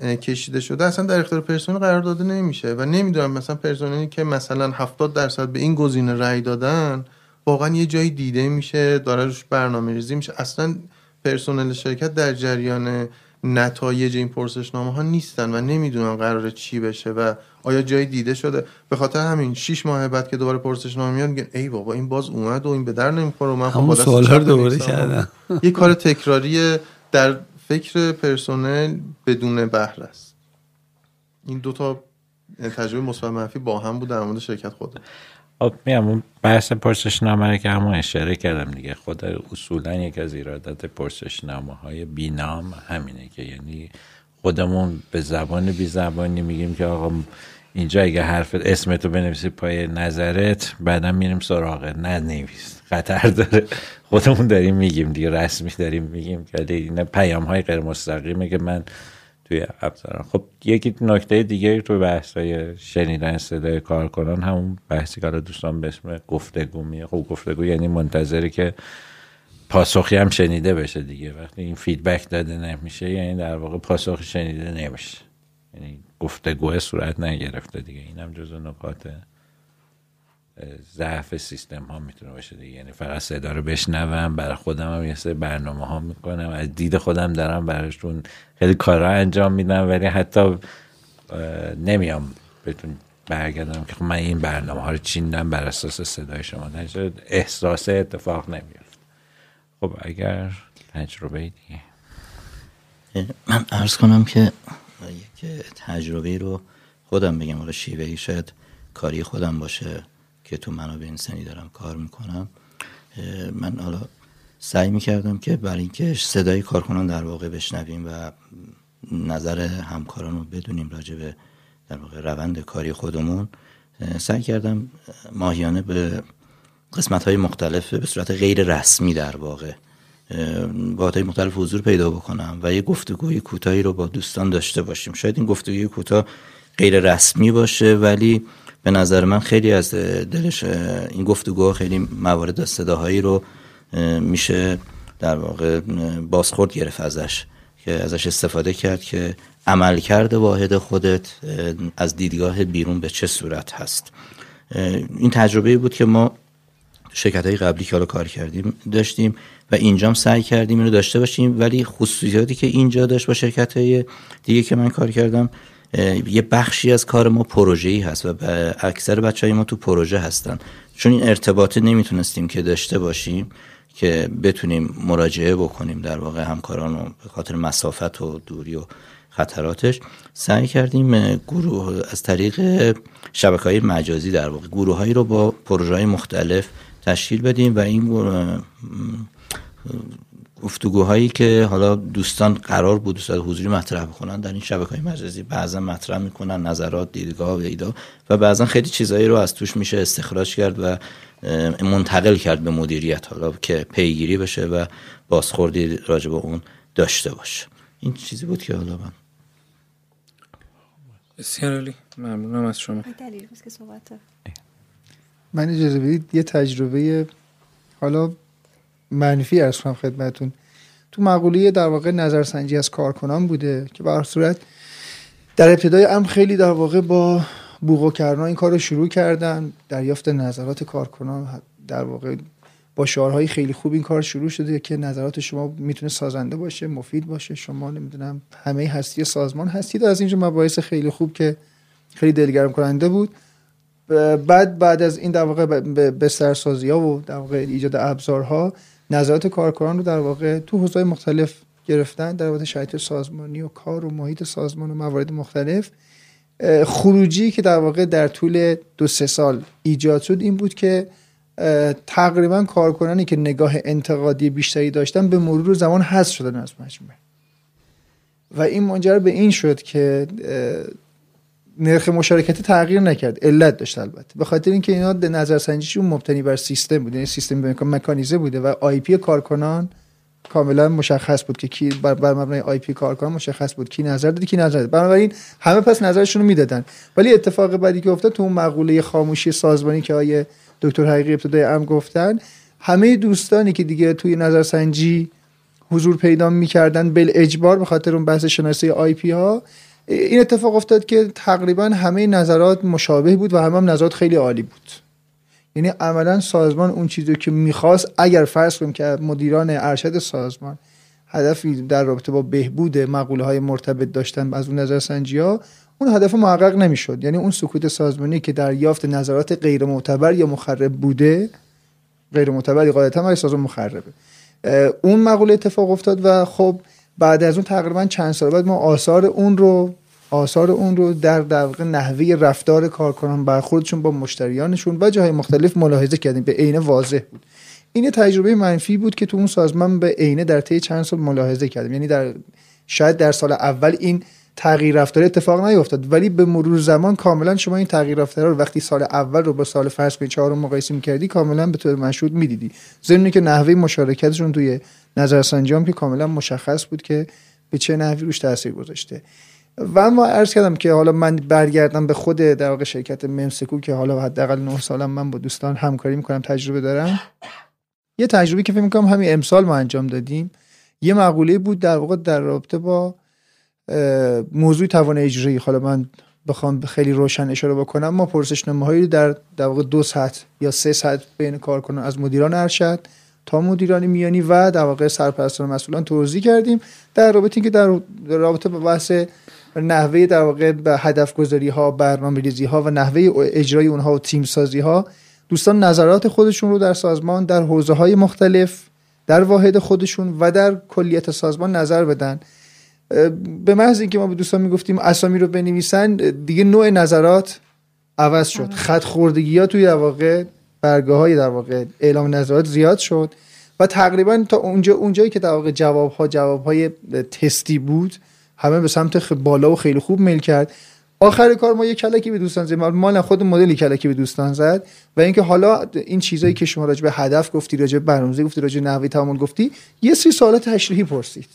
کشیده شده اصلا در اختیار پرسنل قرار داده نمیشه. و نمی‌دونم مثلا پرسنلی که مثلا 70 درصد به این گزینه رأی دادن واقعا یه جایی دیده میشه داره روش برنامه ریزی میشه. اصلا پرسنل شرکت در جریان نتایج این پرسشنامه ها نیستن و نمی‌دونن قرار چی بشه و آیا جایی دیده شده. به خاطر همین 6 ماه بعد که دوباره پرسشنامه میاد میگن ای بابا این باز اومد و این به در نمی‌خوره. و من خب سوال رو دوباره کردم. یه کار تکراری در فکر پرسنل بدون بهره است. این دوتا تجربه مثبت منفی با هم بود در مورد شرکت خود خب میام بحث پرسشنامه که همون اشاره کردم دیگه خود اصولا یک از ایرادات پرسشنامه های بینام همینه که یعنی خودمون به زبان بی زبانی میگیم که آقا اینجا اگه حرف اسمتو بنویسی پای نظرت بعدا میریم نه نویس خطر داره. خودمون داریم میگیم دیگه رسمی داریم میگیم که این پیام های غیر مستقیمه که من توی ابزاران. خب یکی نکته دیگه تو بحث شنیدن صدای کارکنان همون بحثی که دوستان به اسم گفتگو میه خب گفتگو یعنی منتظری که پاسخی هم شنیده بشه دیگه. وقتی این فیدبک داده نمیشه یعنی در واقع پاسخی شنیده نمیشه. یعنی گفتگوه صورت نگرفته دیگه. اینم جزو نکات ضعف سیستم ها می‌تونه باشه دیگه. یعنی فقط صدا رو بشنوم برای خودم هم یه سری برنامه ها می‌کنم از دید خودم دارم براشون خیلی کارا انجام میدم ولی حتی نمیام بهتون برگردم که خب من این برنامه ها رو چیندم بر اساس صدای شما. احساس اتفاق نمیافت. خب اگر تجربه دیگه. من ارز کنم که یک تجربه رو خودم بگم. حالا شیوهی شاید کاری خودم باشه. که تو منابع انسانی دارم کار می‌کنم من حالا سعی می‌کردم که برای اینکه صدای کارکنان در واقع بشنویم و نظر همکاران رو بدونیم راجع به در واقع روند کاری خودمون سعی کردم ماهیانه به قسمت های مختلف به صورت غیر رسمی در واقع با های مختلف حضور پیدا بکنم و یه گفتگوی کوتاهی رو با دوستان داشته باشیم. شاید این گفتگوی کوتاه غیر رسمی باشه ولی به نظر من خیلی از دلش این گفتگو خیلی موارد صداهایی رو میشه در واقع بازخورد گرفت ازش که ازش استفاده کرد که عملکرد واحد خودت از دیدگاه بیرون به چه صورت هست. این تجربه بود که ما شرکت های قبلی که حالا کار کردیم داشتیم و اینجام سعی کردیم اینو داشته باشیم ولی خصوصیاتی که اینجا داشت با شرکت های دیگه که من کار کردم یه بخشی از کار ما پروژه‌ای هست و اکثر بچه های ما تو پروژه هستن. چون این ارتباط نمی‌تونستیم که داشته باشیم که بتونیم مراجعه بکنیم در واقع همکاران رو به خاطر مسافت و دوری و خطراتش. سعی کردیم گروه از طریق شبکه های مجازی در واقع گروه هایی رو با پروژه های مختلف تشکیل بدیم و این گفتگوهایی که حالا دوستان قرار بود دوستان حضوری مطرح بکنن در این شبکه های مجازی. بعضا مطرح می‌کنن نظرات دیدگاه و ایدا و بعضا خیلی چیزایی رو از توش میشه استخراج کرد و منتقل کرد به مدیریت حالا که پیگیری بشه و بازخوردی راجع به اون داشته باشه. این چیزی بود که حالا من. بسیار عالی. ممنونم از شما. من اجازه بدید یه تجربه حالا منفی ارز کنم خدمتون. تو مقوله در واقع نظرسنجی از کارکنان بوده که به صورت در ابتدای امر خیلی در واقع با بوق و این کار رو شروع کردن. دریافت نظرات کارکنان در واقع با شعارهای خیلی خوب این کار شروع شده که نظرات شما می‌تونه سازنده باشه مفید باشه. شما نمی‌دونم همه هستی سازمان هستید از اینجا مباحث خیلی خوب که خیلی دلگرم کننده بود. بعد بعد از این در واقع به سرسازی ها و در واقع ایجاد ابزارها نظرات کارکنان رو در واقع تو حوزه‌های مختلف گرفتن در واقع شرایط سازمانی و کار و محیط سازمان و موارد مختلف. خروجی که در واقع در طول دو سه سال ایجاد شد این بود که تقریبا کارکنانی که نگاه انتقادی بیشتری داشتن به مرور زمان حذف شدن از مجموعه. و این منجر به این شد که نرخ مشارکتی تغییر نکرد. علت داشت البته. به خاطر اینکه اینا نظرسنجیشون مبتنی بر سیستم بود. یعنی سیستم مکانیزه بوده و آی پی کارکنان کاملا مشخص بود که کی بر, بر مبنای IP کارکنان مشخص بود. کی نظر داده کی نظر داده بنابراین همه پس نظرشون رو می‌دادن. ولی اتفاق بعدی که افتاد تو اون مقوله خاموشی سازمانی که آقای دکتر حقیقی ابتدا هم گفتن همه دوستانی که دیگه توی نظرسنجی حضور پیدا می‌کردن بالاجبار به خاطر اون بحث شناسی IP ها این اتفاق افتاد که تقریبا همه نظرات مشابه بود و همه هم نظرات خیلی عالی بود. یعنی عملا سازمان اون چیزی که می‌خواست اگر فرض کنیم که مدیران ارشد سازمان هدفی در رابطه با بهبود مقوله های مرتبط داشتن از اون نظر سنجی ها اون هدف محقق نمی‌شد. یعنی اون سکوت سازمانی که در یافت نظرات غیر معتبر یا مخرب بوده غیر معتبری قاعدتا سازمان مخربه. اون مقوله اتفاق افتاد و خب بعد از اون تقریبا چند سال بعد ما آثار اون رو آثار اون رو در در نحوه رفتار کارکنان برخوردشون با مشتریانشون و جاهای مختلف ملاحظه کردیم. به عین واضح بود. این تجربه منفی بود که تو اون سازمان به عینه در طی چند سال ملاحظه کردیم. یعنی در شاید در سال اول این تغییر رفتار اتفاق نیفتاد ولی به مرور زمان کاملا شما این تغییر رفتار رو وقتی سال اول رو با سال فرض کنید چهارم مقایسه می‌کردی کاملا به طور مشهود می‌دیدی. ضمن که نحوه مشارکتشون توی نظرسنجی هم که کاملا مشخص بود که به چه نحوی روش تاثیر گذاشته. و ما عرض کردم که حالا من برگردم به خود در واقع شرکت ممسکو که حالا حداقل 9 سالم من با دوستان همکاری می‌کنم تجربه دارم. یه تجربه که فکر می‌کنم همین امسال ما انجام دادیم. یه مقوله بود در واقع در رابطه با موضوع توان اجرایی. حالا من بخوام خیلی روشن اشاره بکنم. ما پرسشنامه هایی در در واقع دو ساعت یا سه ساعت بین کار کنن از مدیران ارشد تا مدیران میانی و در واقع سرپرستان مسئولان توضیح کردیم در رابطه که در رابطه با بحث نحوه در واقع به هدف گذاری ها برنامه ریزی ها و نحوه اجرای اونها و تیم سازی ها دوستان نظرات خودشون رو در سازمان در حوزه های مختلف در واحد خودشون و در کلیت سازمان نظر بدن. به محض اینکه ما به دوستان می‌گفتیم اسامی رو بنویسن دیگه نوع نظرات عوض شد. خط خوردگی ها توی واقع برگه در واقع اعلام نظرات زیاد شد و تقریبا تا اونجا اونجایی که در واقع جواب ها جواب های تستی بود همه به سمت بالا و خیلی خوب میل کرد. آخر کار ما یه کلکی به دوستان زد ما خود مدلی کلکی به دوستان زد و اینکه حالا این چیزایی که شما راجع به هدف گفتی راجع به برنامه‌ریزی گفتی راجع به نحوه تعامل گفتی یه سری سوالات تشریحی پرسید.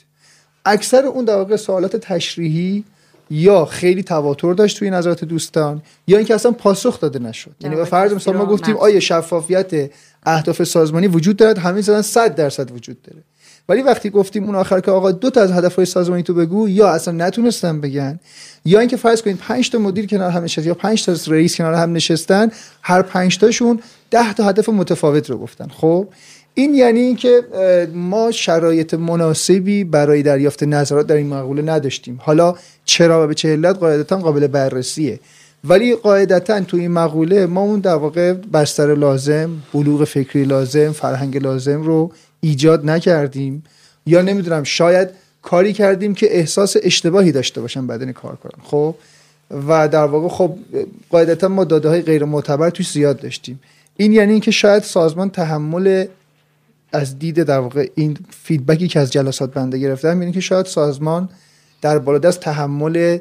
اکثر اون در واقع سوالات تشریحی یا خیلی تواتر داشت توی نظرات دوستان یا اینکه اصلا پاسخ داده نشد. یعنی به فرض مثلا ما گفتیم آیا شفافیت اهداف سازمانی وجود دارد؟ همه زدن 100 درصد وجود داره. ولی وقتی گفتیم اون آخر که آقا دو تا از هدفهای سازمانی تو بگو یا اصلا نتونستن بگن یا اینکه فرض کنید 5 تا مدیر کنار هم نشستن یا 5 تا رئیس کنار هم نشستن هر 5 تاشون 10 تا هدف متفاوت رو گفتن. خب؟ این یعنی اینکه ما شرایط مناسبی برای دریافت نظرات در این مقوله نداشتیم. حالا چرا و به چه علت؟ قاعدتا قابل بررسیه. ولی قاعدتا تو این مقوله ما اون در واقع بستر لازم بلوغ فکری لازم فرهنگ لازم رو ایجاد نکردیم. یا نمی‌دونم شاید کاری کردیم که احساس اشتباهی داشته باشن بدن کار کنن. خب؟ و در واقع خب قاعدتا ما داده های غیر معتبر توش زیاد داشتیم. این یعنی اینکه شاید سازمان تحمل از دید در واقع این فیدبکی که از جلسات بنده گرفتم یعنی که شاید سازمان در بالادست تحمل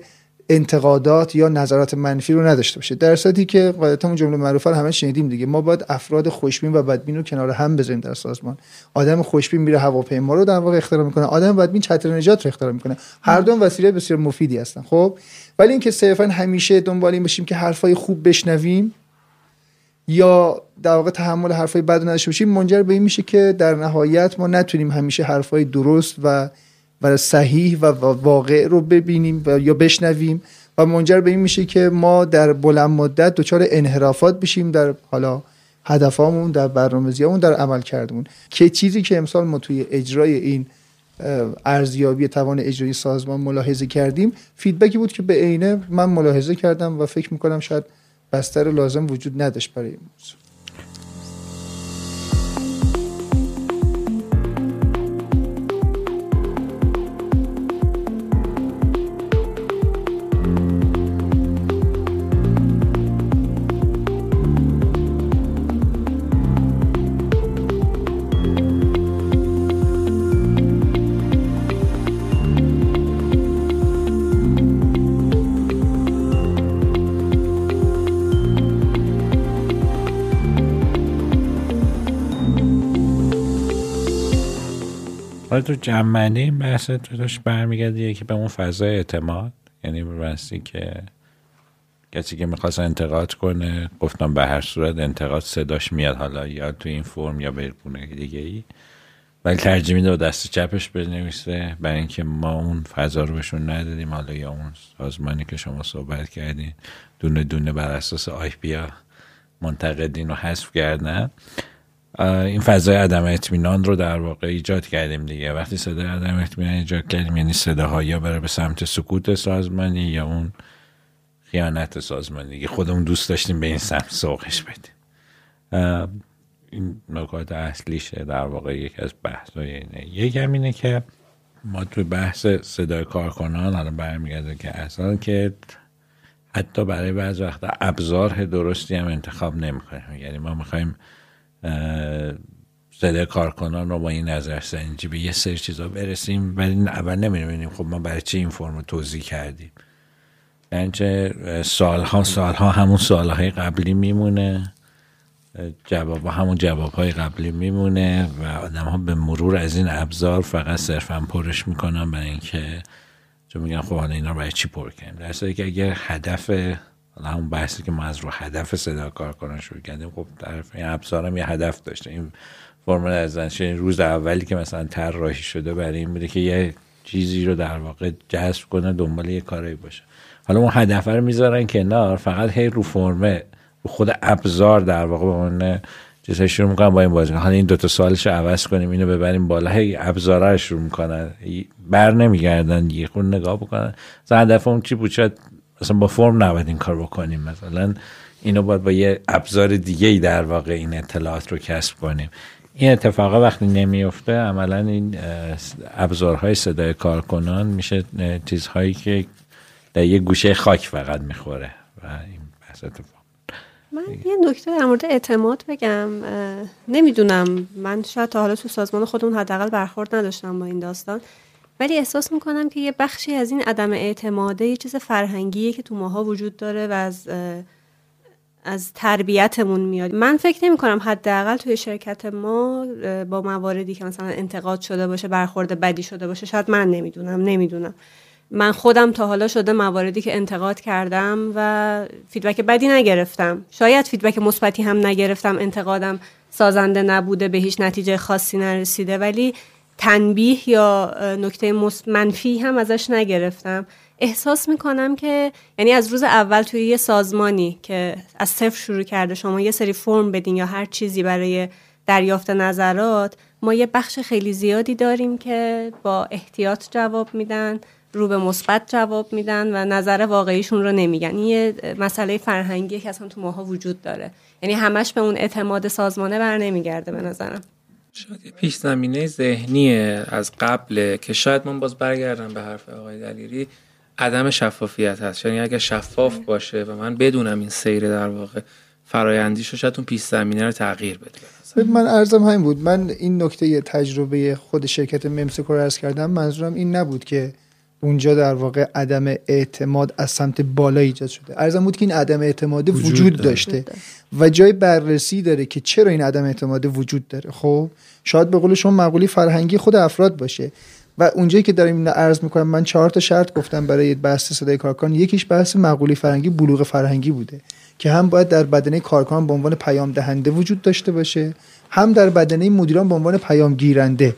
انتقادات یا نظرات منفی رو نداشته باشه. در صورتی که قاعدتا اون جمله معروفه رو همه شنیدیم دیگه. ما باید افراد خوشبین و بدبین رو کنار هم بذاریم در سازمان. آدم خوشبین میره هواپیما رو در واقع اختراع می‌کنه. آدم بدبین چتر نجات رو اختراع می‌کنه. هر دو وسیله بسیار مفیدی هستن خب؟ ولی اینکه صرفا همیشه دنبال این باشیم که حرفای خوب بشنویم یا در واقع تحمل حرفای بد نداشته باشیم منجر به این میشه که در نهایت ما نتونیم همیشه حرفای درست و و صحیح و واقع رو ببینیم و یا بشنویم و منجر به این میشه که ما در بلند مدت دچار انحرافات بشیم در حالا هدفامون در برنامه‌ریزیمون در عمل کردمون که چیزی که امسال ما توی اجرای این ارزیابی توان اجرایی سازمان ملاحظه کردیم فیدبکی بود که به عینه من ملاحظه کردم و فکر می‌کنم شاید بستر لازم وجود نداشت برای این موضوع. حالا تو جمعنی این بحث تو داشت برمیگرده که به اون فضای اعتماد؟ یعنی به که کسی که می‌خواست انتقاد کنه گفتم به هر صورت انتقاد صداش میاد حالا یا تو این فرم یا به دیگه ای ولی ترجیح میده دست چپش بنویسه. برای اینکه ما اون فضا رو بهشون ندادیم. حالا یا اون سازمانی که شما صحبت کردین دونه دونه بر اساس آی پی منتقدین رو حذف کردن. این فضای عدم اطمینان رو در واقع ایجاد کردیم دیگه. وقتی صدای عدم اطمینان ایجاد کردیم یعنی صداها یا بره به سمت سکوت سازمانی یا اون خیانت سازمانی. دیگه خودمون دوست داشتیم به این سمت سوقش بدیم. این نکات اصلیشه در واقع یکی از بحثای اینه. یکی هم اینه که ما توی بحث صدای کارکنان الان برمیگرده که اصلا که حتی برای بعض وقت ابزار درستی هم انتخاب نمی‌کنیم. یعنی ما می‌خوایم صدای کارکنان رو با این نظرسنجی به یه سری چیزا برسیم ولی اول نمی‌دونیم خب ما برای چه این فرم رو توضیح کردیم. بنچه سالها سالها همون سالهای قبلی میمونه جواب همون جواب های قبلی میمونه و آدم ها به مرور از این ابزار فقط صرفا پرش می‌کنن برای اینکه چون میگن خب حالا اینا برای چی پر کنیم در که اگر هدف حالا همون بحثی که ما از رو هدف صدا کار کنن شروع کردیم خب طرف این ابزارم یه هدف داشته. این فرمول از روز اولی که مثلا طراحی شده برای این بوده که یه چیزی رو در واقع جذب کنه دنبال یه کاری باشه. حالا اون هدف رو می‌ذارن کنار فقط هی رو فرمه رو خود ابزار در واقع به اون چیزای شروع می‌کنن با این بازی. حالا این دوتا سوالش رو عوض کنیم اینو ببریم بالا. هی ابزارها رو شروع می‌کنن. بر نمیگردن یه خون نگاه بکنن. هدف اون چی بود؟ مثلا با فرم نباید این کار بکنیم. مثلا اینو باید با یه ابزار دیگه ای در واقع این اطلاعات رو کسب کنیم. این اتفاقا وقتی نمیفته عملا این ابزارهای صدای کارکنان میشه چیزهایی که در یه گوشه خاک فقط می‌خوره. و این بحث اتفاق. من یه نکته در مورد اعتماد بگم. نمی‌دونم. من شاید تا حالا تو سازمان خودمون حداقل برخورد نداشتم با این داستان. ولی احساس می‌کنم که یه بخشی از این عدم اعتماده یه چیز فرهنگیه که تو ماها وجود داره و از از تربیتمون میاد. من فکر نمی کنم حداقل توی شرکت ما با مواردی که مثلا انتقاد شده باشه برخورد بدی شده باشه شاید من نمی‌دونم نمی‌دونم. من خودم تا حالا شده مواردی که انتقاد کردم و feedback بدی نگرفتم. شاید feedback مثبتی هم نگرفتم انتقادم سازنده نبوده به هیچ نتیجه خاصی نرسیده ولی تنبیه یا نکته منفی هم ازش نگرفتم. احساس می‌کنم که یعنی از روز اول توی یه سازمانی که از صفر شروع کرده شما یه سری فرم بدین یا هر چیزی برای دریافت نظرات ما یه بخش خیلی زیادی داریم که با احتیاط جواب میدن رو به مثبت جواب میدن و نظر واقعیشون رو نمیگن. این یه مسئله فرهنگی که اصلا تو ماها وجود داره. یعنی همش به اون اعتماد سازمانه بر نمیگرده به نظرم. شاید پیش زمینه ذهنی از قبل که شاید من باز برگردم به حرف آقای دلیری عدم شفافیت هست. یعنی اگر شفاف باشه و من بدونم این سیر در واقع فرایندیش رو شاید اون پیش زمینه رو تغییر بده. من ارزم همین بود. من این نکته تجربه خود شرکت ممسکو رو ارز کردم. منظورم این نبود که اونجا در واقع عدم اعتماد از سمت بالا ایجاد شده. ارزم بود که این عدم اعتماد وجود, وجود داشته و جای بررسی داره که چرا این عدم اعتماد وجود داره. خب شاید به قول شما مقولی فرهنگی خود افراد باشه و اونجایی که داریم اینو عرض می‌کنم من چهار تا شرط گفتم برای بحث صدای کارکن یکیش بحث مقولی فرهنگی بلوغ فرهنگی بوده که هم باید در بدنه کارکن به عنوان پیام دهنده وجود داشته باشه هم در بدنه مدیران به عنوان پیام گیرنده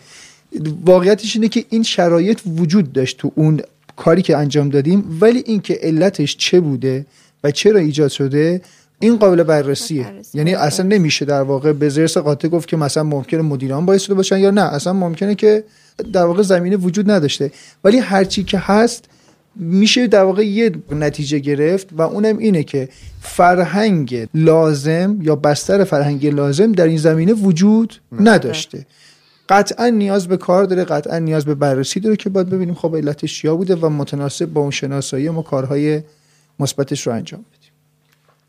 واقعیتش اینه که این شرایط وجود داشت تو اون کاری که انجام دادیم ولی اینکه علتش چه بوده و چرا ایجاد شده این قابل بررسیه. یعنی اصلا نمیشه در واقع به زرس قاطع گفت که مثلا ممکنه مدیران باعث شده باشن یا نه. اصلا ممکنه که در واقع زمینه وجود نداشته. ولی هرچی که هست میشه در واقع یه نتیجه گرفت و اونم اینه که فرهنگ لازم یا بستر فرهنگ لازم در این زمینه وجود نداشته. قطعا نیاز به کار داره قطعا نیاز به بررسی داره که باید ببینیم خب علتش چیا بوده و متناسب با اون شناسایی ما کارهای مثبتش رو انجام بدیم.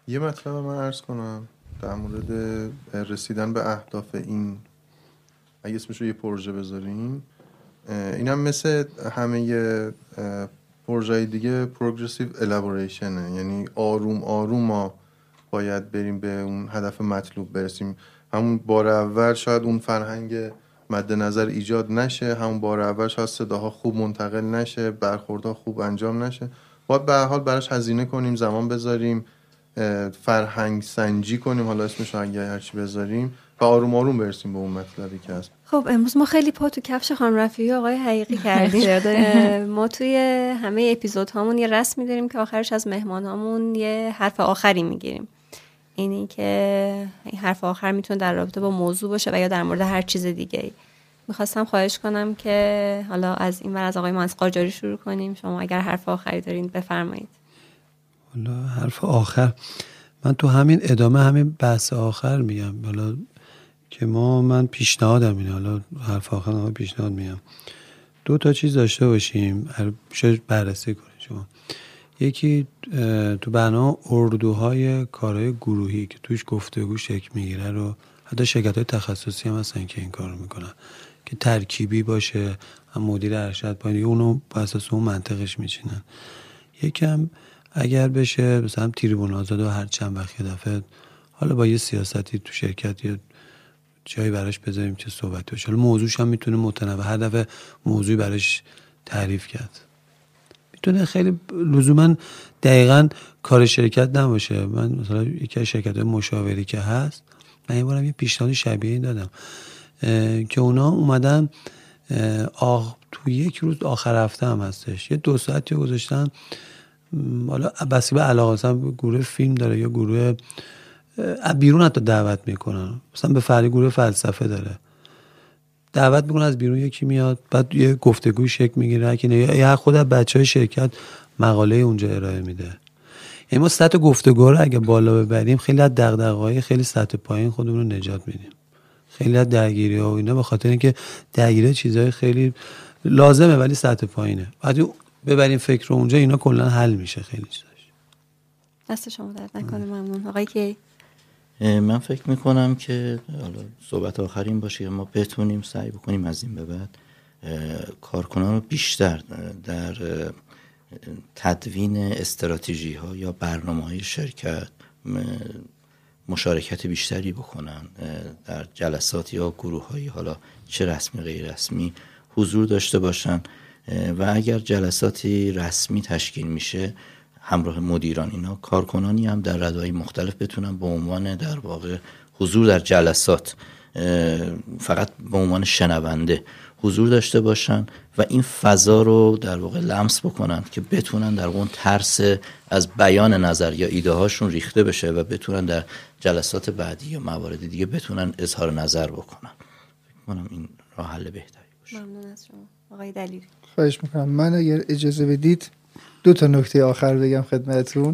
یه مطلب من عرض کنم در مورد رسیدن به اهداف این اگه اسمش رو یه پروژه بذاریم این هم مثل همه پروژه دیگه پروگرسیو الابوریشنه یعنی آروم آروم ما باید بریم به اون هدف مطلوب برسیم. همون بار اول شاید اون فرهنگ مد نظر ایجاد نشه همون بار اول شاید صداها خوب منتقل نشه برخوردها خوب انجام نشه. باید به حال براش هزینه کنیم زمان بذاریم فرهنگ سنجی کنیم حالا اسمش اگه هرچی بذاریم و آروم آروم برسیم به اون مطلبی که هست. خب امروز ما خیلی پا تو کفش خانم رفیعی آقای حقیقی کردیم. ما توی همه اپیزود هامون یه رسمی داریم که آخرش از مهمان هامون یه حرف آخری می‌گیریم. اینی که این حرف آخر می‌تونه در رابطه با موضوع باشه و یا در مورد هر چیز دیگه ای. می‌خواستم خواهش کنم که حالا از این ور از آقای مهندس قاجاری شروع کنیم. شما اگر حرف آخری دارین بفرمایید. حالا حرف آخر. من تو همین ادامه همین بحث آخر میگم. حالا که ما من پیشنهادم اینه. حالا حرف آخر پیشنهاد میگم. دو تا چیز داشته باشیم. شاید بررسی کنیم. یکی تو بنا اردوهای کارهای گروهی که توش گفتگو شکل می‌گیره رو حتی شرکت های تخصصی هم هستن که این کار می‌کنن که ترکیبی باشه هم مدیر ارشد پایین اونو اساس اون منطقش میچینن. یکم اگر بشه مثلا تریبون آزاد و هر چند وقت دفعه حالا با یه سیاستی تو شرکت یه جایی براش بذاریم که صحبت باشه. حالا موضوعش هم می‌تونه متنوع هر دفعه موضوعی براش تعریف کرد. می‌تونه خیلی لزوما دقیقا کار شرکت نباشه. من مثلا یکی از شرکت مشاوری که هست من یه بارم یه پیشنهاد شبیه این دادم که اونا اومدن آخ تو یک روز آخر هفته هم هستش. یه دو ساعتی گذاشتن. حالا بسی به علاقه مثلا گروه فیلم داره یا گروه بیرون حتی دعوت می‌کنن. مثلا به فرقی گروه فلسفه داره. دعوت می‌کنه از بیرون یکی میاد بعد یه گفتگوی شکل می‌گیره. که یا خود بچه های شرکت مقاله اونجا ارائه میده. یعنی ما سطح گفتگو رو اگه بالا ببریم خیلی از دغدغه‌های خیلی سطح پایین خودمون رو نجات میدیم. خیلی از درگیری ها و اینا به خاطر اینکه درگیری چیزهای خیلی لازمه ولی سطح پایینه. بعد ببریم فکر رو اونجا اینا کلا حل میشه خیلی چیزاش. دست شما درد نکنه ممنون. آقای کی؟ من فکر می‌کنم که حالا صحبت آخرین باشه ما بتونیم سعی بکنیم از این به بعد کارکنان رو بیشتر در تدوین استراتژی ها یا برنامه های شرکت مشارکت بیشتری بکنن در جلسات یا گروه هایی حالا چه رسمی غیر رسمی حضور داشته باشن و اگر جلساتی رسمی تشکیل میشه همراه مدیران اینا کارکنانی هم در ردای مختلف بتونن به عنوان در واقع حضور در جلسات فقط به عنوان شنونده حضور داشته باشن و این فضا رو در واقع لمس بکنن که بتونن در اون ترس از بیان نظر یا ایده هاشون ریخته بشه و بتونن در جلسات بعدی یا موارد دیگه بتونن اظهار نظر بکنن. فکر کنم این راه حل بهتری باشه. ممنون از شما. آقای دلیل. خواهش می‌کنم. من اگر اجازه بدید دو تا نکته آخر بگم خدمتتون.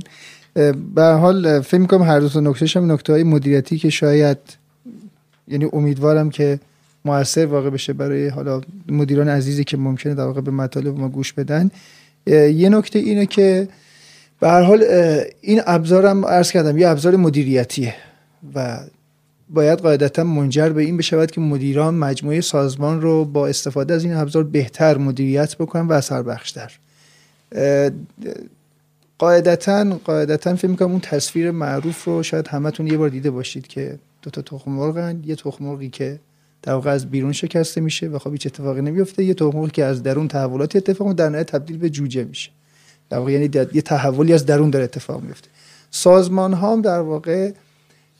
به حال فکر می‌کنم هر دو تا نکتهش هم نکته های مدیریتی که شاید یعنی امیدوارم که موثر واقع بشه برای حالا مدیران عزیزی که ممکنه در واقع به مطالب ما گوش بدن. یه نکته اینه که به هر حال این ابزارم عرض کردم یه ابزار مدیریتیه و باید قاعدتا منجر به این بشود که مدیران مجموعه سازمان رو با استفاده از این ابزار بهتر مدیریت بکنن و اثر بخشتر قاعدتا قاعدتا فکر می‌کنم اون تصویر معروف رو شاید همتون یه بار دیده باشید که دو تا تخم مرغن یه تخم مرغی که در واقع از بیرون شکسته میشه و خب هیچ اتفاقی نمیفته یه تخم مرغی که از درون تحولاتی اتفاق در نهایت تبدیل به جوجه میشه. در واقع یعنی یه تحولی از درون داره اتفاق میفته سازمان ها هم در واقع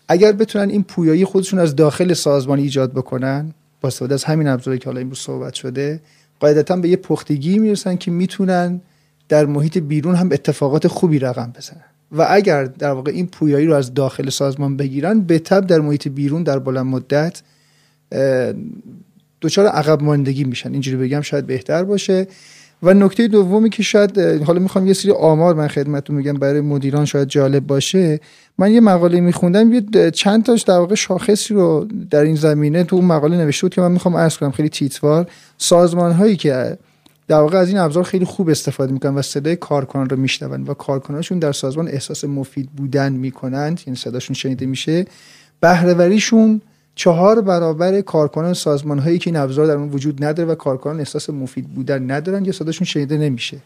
اگر بتونن این پویایی خودشون از داخل سازمان ایجاد بکنن با استفاده از همین ابزاری که حالا امروز صحبت شده قاعدتا به یه پختگی می‌رسن که می‌تونن در محیط بیرون هم اتفاقات خوبی رقم بزنن. و اگر در واقع این پویایی رو از داخل سازمان بگیرن به تب در محیط بیرون در بلند مدت دچار عقب ماندگی میشن. اینجوری بگم شاید بهتر باشه. و نکته دومی که شاید حالا می‌خوام یه سری آمار من خدمتتون میگم برای مدیران شاید جالب باشه. من یه مقاله میخوندم یه چند تاش در واقع شاخصی رو در این زمینه تو اون مقاله نوشته بود که من می‌خوام عرض کنم خیلی تیتوار سازمان هایی که در واقع از این ابزار خیلی خوب استفاده می‌کنن و صدای کارکنان رو میشنون و کارکنانشون در سازمان احساس مفید بودن می‌کنند. یعنی صداشون شنیده میشه. بهرهوریشون چهار برابر کارکنان سازمان هایی که این ابزار در اون وجود نداره و کارکنان احساس مفید بودن ندارن یا صداشون شنیده نمیشه.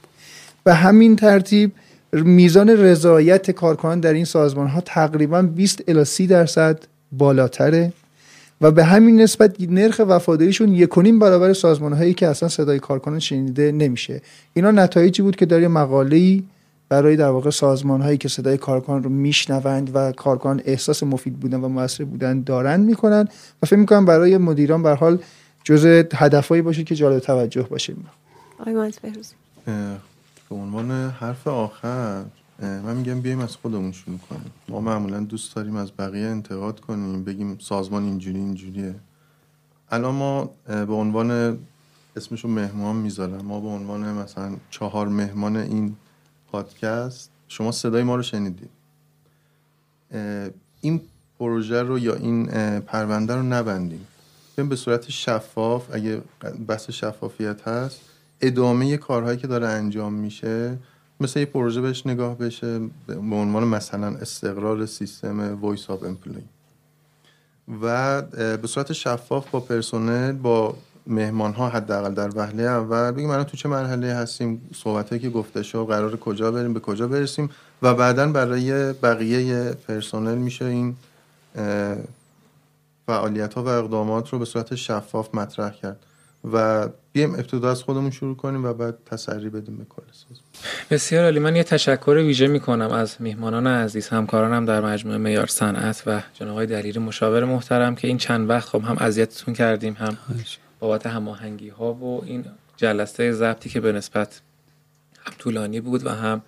به همین ترتیب میزان رضایت کارکنان در این سازمان ها تقریبا 20 الی 30 درصد بالاتره. و به همین نسبت نرخ وفاداریشون یکونیم برابر سازمان هایی که اصلا صدای کارکنان شنیده نمیشه. اینا نتایجی بود که در یه مقاله برای در واقع سازمان هایی که صدای کارکنان رو میشنوند و کارکنان احساس مفید بودن و موثر بودن دارن می‌کنن و فکر می‌کنم برای مدیران به حال جزء هدفهایی باشه که جالب توجه باشه. آقای به عنوان حرف آخر. من میگم بیایم از خودمون شروع کنیم. ما معمولا دوست داریم از بقیه انتقاد کنیم بگیم سازمان اینجوری اینجوریه. الان ما به عنوان اسمشو مهمان می‌ذارم. ما به عنوان مثلا چهار مهمان این پادکست شما صدای ما رو شنیدید. این پروژه رو یا این پرونده رو نبندیم. به صورت شفاف اگه بحث شفافیت هست ادامه کارهایی که داره انجام میشه مثل یه پروژه بهش نگاه بشه به عنوان مثلا استقرار سیستم voice of employee و به صورت شفاف با پرسنل با مهمان ها حداقل در وهله اول بگیم الان تو چه مرحله هستیم صحبت که گفته شد قراره کجا بریم به کجا برسیم و بعدا برای بقیه پرسنل میشه این فعالیت ها و اقدامات رو به صورت شفاف مطرح کرد. و بیایم ابتدا از خودمون شروع کنیم و بعد تسری بدیم به کل بسیار عالی. من یه تشکر ویژه می‌کنم از میهمانان عزیز همکارانم در مجموعه میار صنعت و جناب آقای دلیری مشاور محترم که این چند وقت خب هم اذیتتون کردیم هم بابت هماهنگی ها و این جلسه ضبطی که به نسبت هم طولانی بود و هم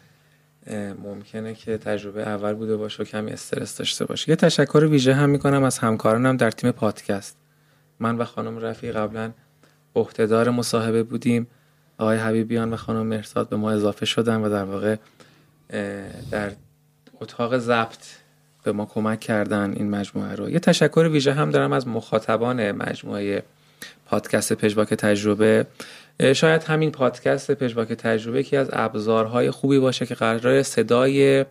ممکنه که تجربه اول بوده باشه و کمی استرس داشته باشه. یه تشکر ویژه هم می‌کنم از همکارانم در تیم پادکست. من و خانم رفی قبلا عهدهدار مصاحبه بودیم. آقای حبیبیان و خانم مرساد به ما اضافه شدن و در واقع در اتاق ضبط به ما کمک کردن این مجموعه رو. یه تشکر ویژه هم دارم از مخاطبان مجموعه پادکست پژواک تجربه. شاید همین پادکست پژواک تجربه یکی از ابزارهای خوبی باشه که قرار صدای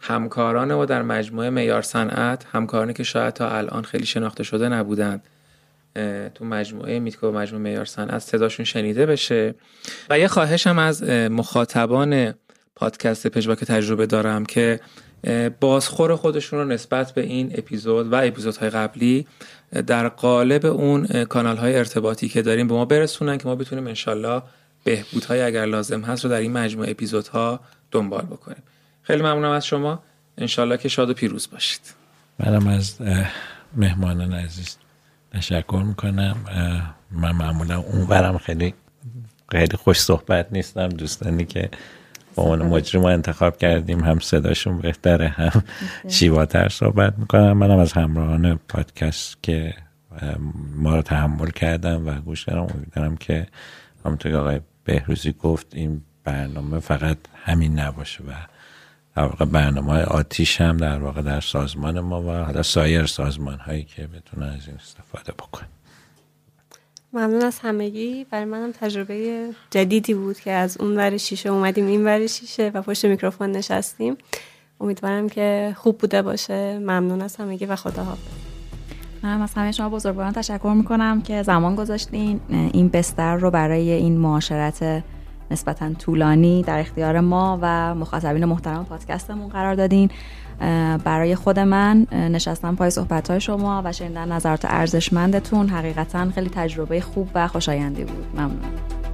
همکاران ما در مجموعه میار صنعت همکارانی که شاید تا الان خیلی شناخته شده نبودند تو مجموعه میتکو و مجموعه میار صنعت صداشون شنیده بشه. و یه خواهشم از مخاطبان پادکست پژواک تجربه دارم که بازخور خودشون رو نسبت به این اپیزود و اپیزودهای قبلی در قالب اون کانال های ارتباطی که داریم به ما برسونن که ما بتونیم انشالله بهبودهای اگر لازم هست رو در این مجموعه اپیزودها دنبال بکنیم. خیلی ممنونم از شما. انشالله که شاد و پیروز باشید. منم از مهمانان عزیز. تشکر می‌کنم. من معمولا اونورم خیلی خیلی خوش صحبت نیستم. دوستانی که با عنوان مجرم انتخاب کردیم هم صداشون بهتره هم شیواتر صحبت می‌کنم. منم از همراهان پادکست که ما رو تحمل کردم و گوش کردم امیدوارم که همونطور که آقای بهروزی گفت این برنامه فقط همین نباشه و در واقع برنامه های آتیش هم در واقع در سازمان ما و حالا سایر سازمان هایی که بتونن از این استفاده بکنن. ممنون از همگی. برای منم تجربه جدیدی بود که از اون ور شیشه اومدیم این ور شیشه و پشت میکروفون نشستیم. امیدوارم که خوب بوده باشه. ممنون از همگی و خدا حافظ. منم از همه شما بزرگواران تشکر می‌کنم که زمان گذاشتین. این بستر رو برای این معاشرت نسبتا طولانی در اختیار ما و مخاطبین محترم پادکستمون قرار دادین. برای خود من نشستم پای صحبت های شما و شنیدن نظرات ارزشمندتون حقیقتا خیلی تجربه خوب و خوشایندی بود. ممنون.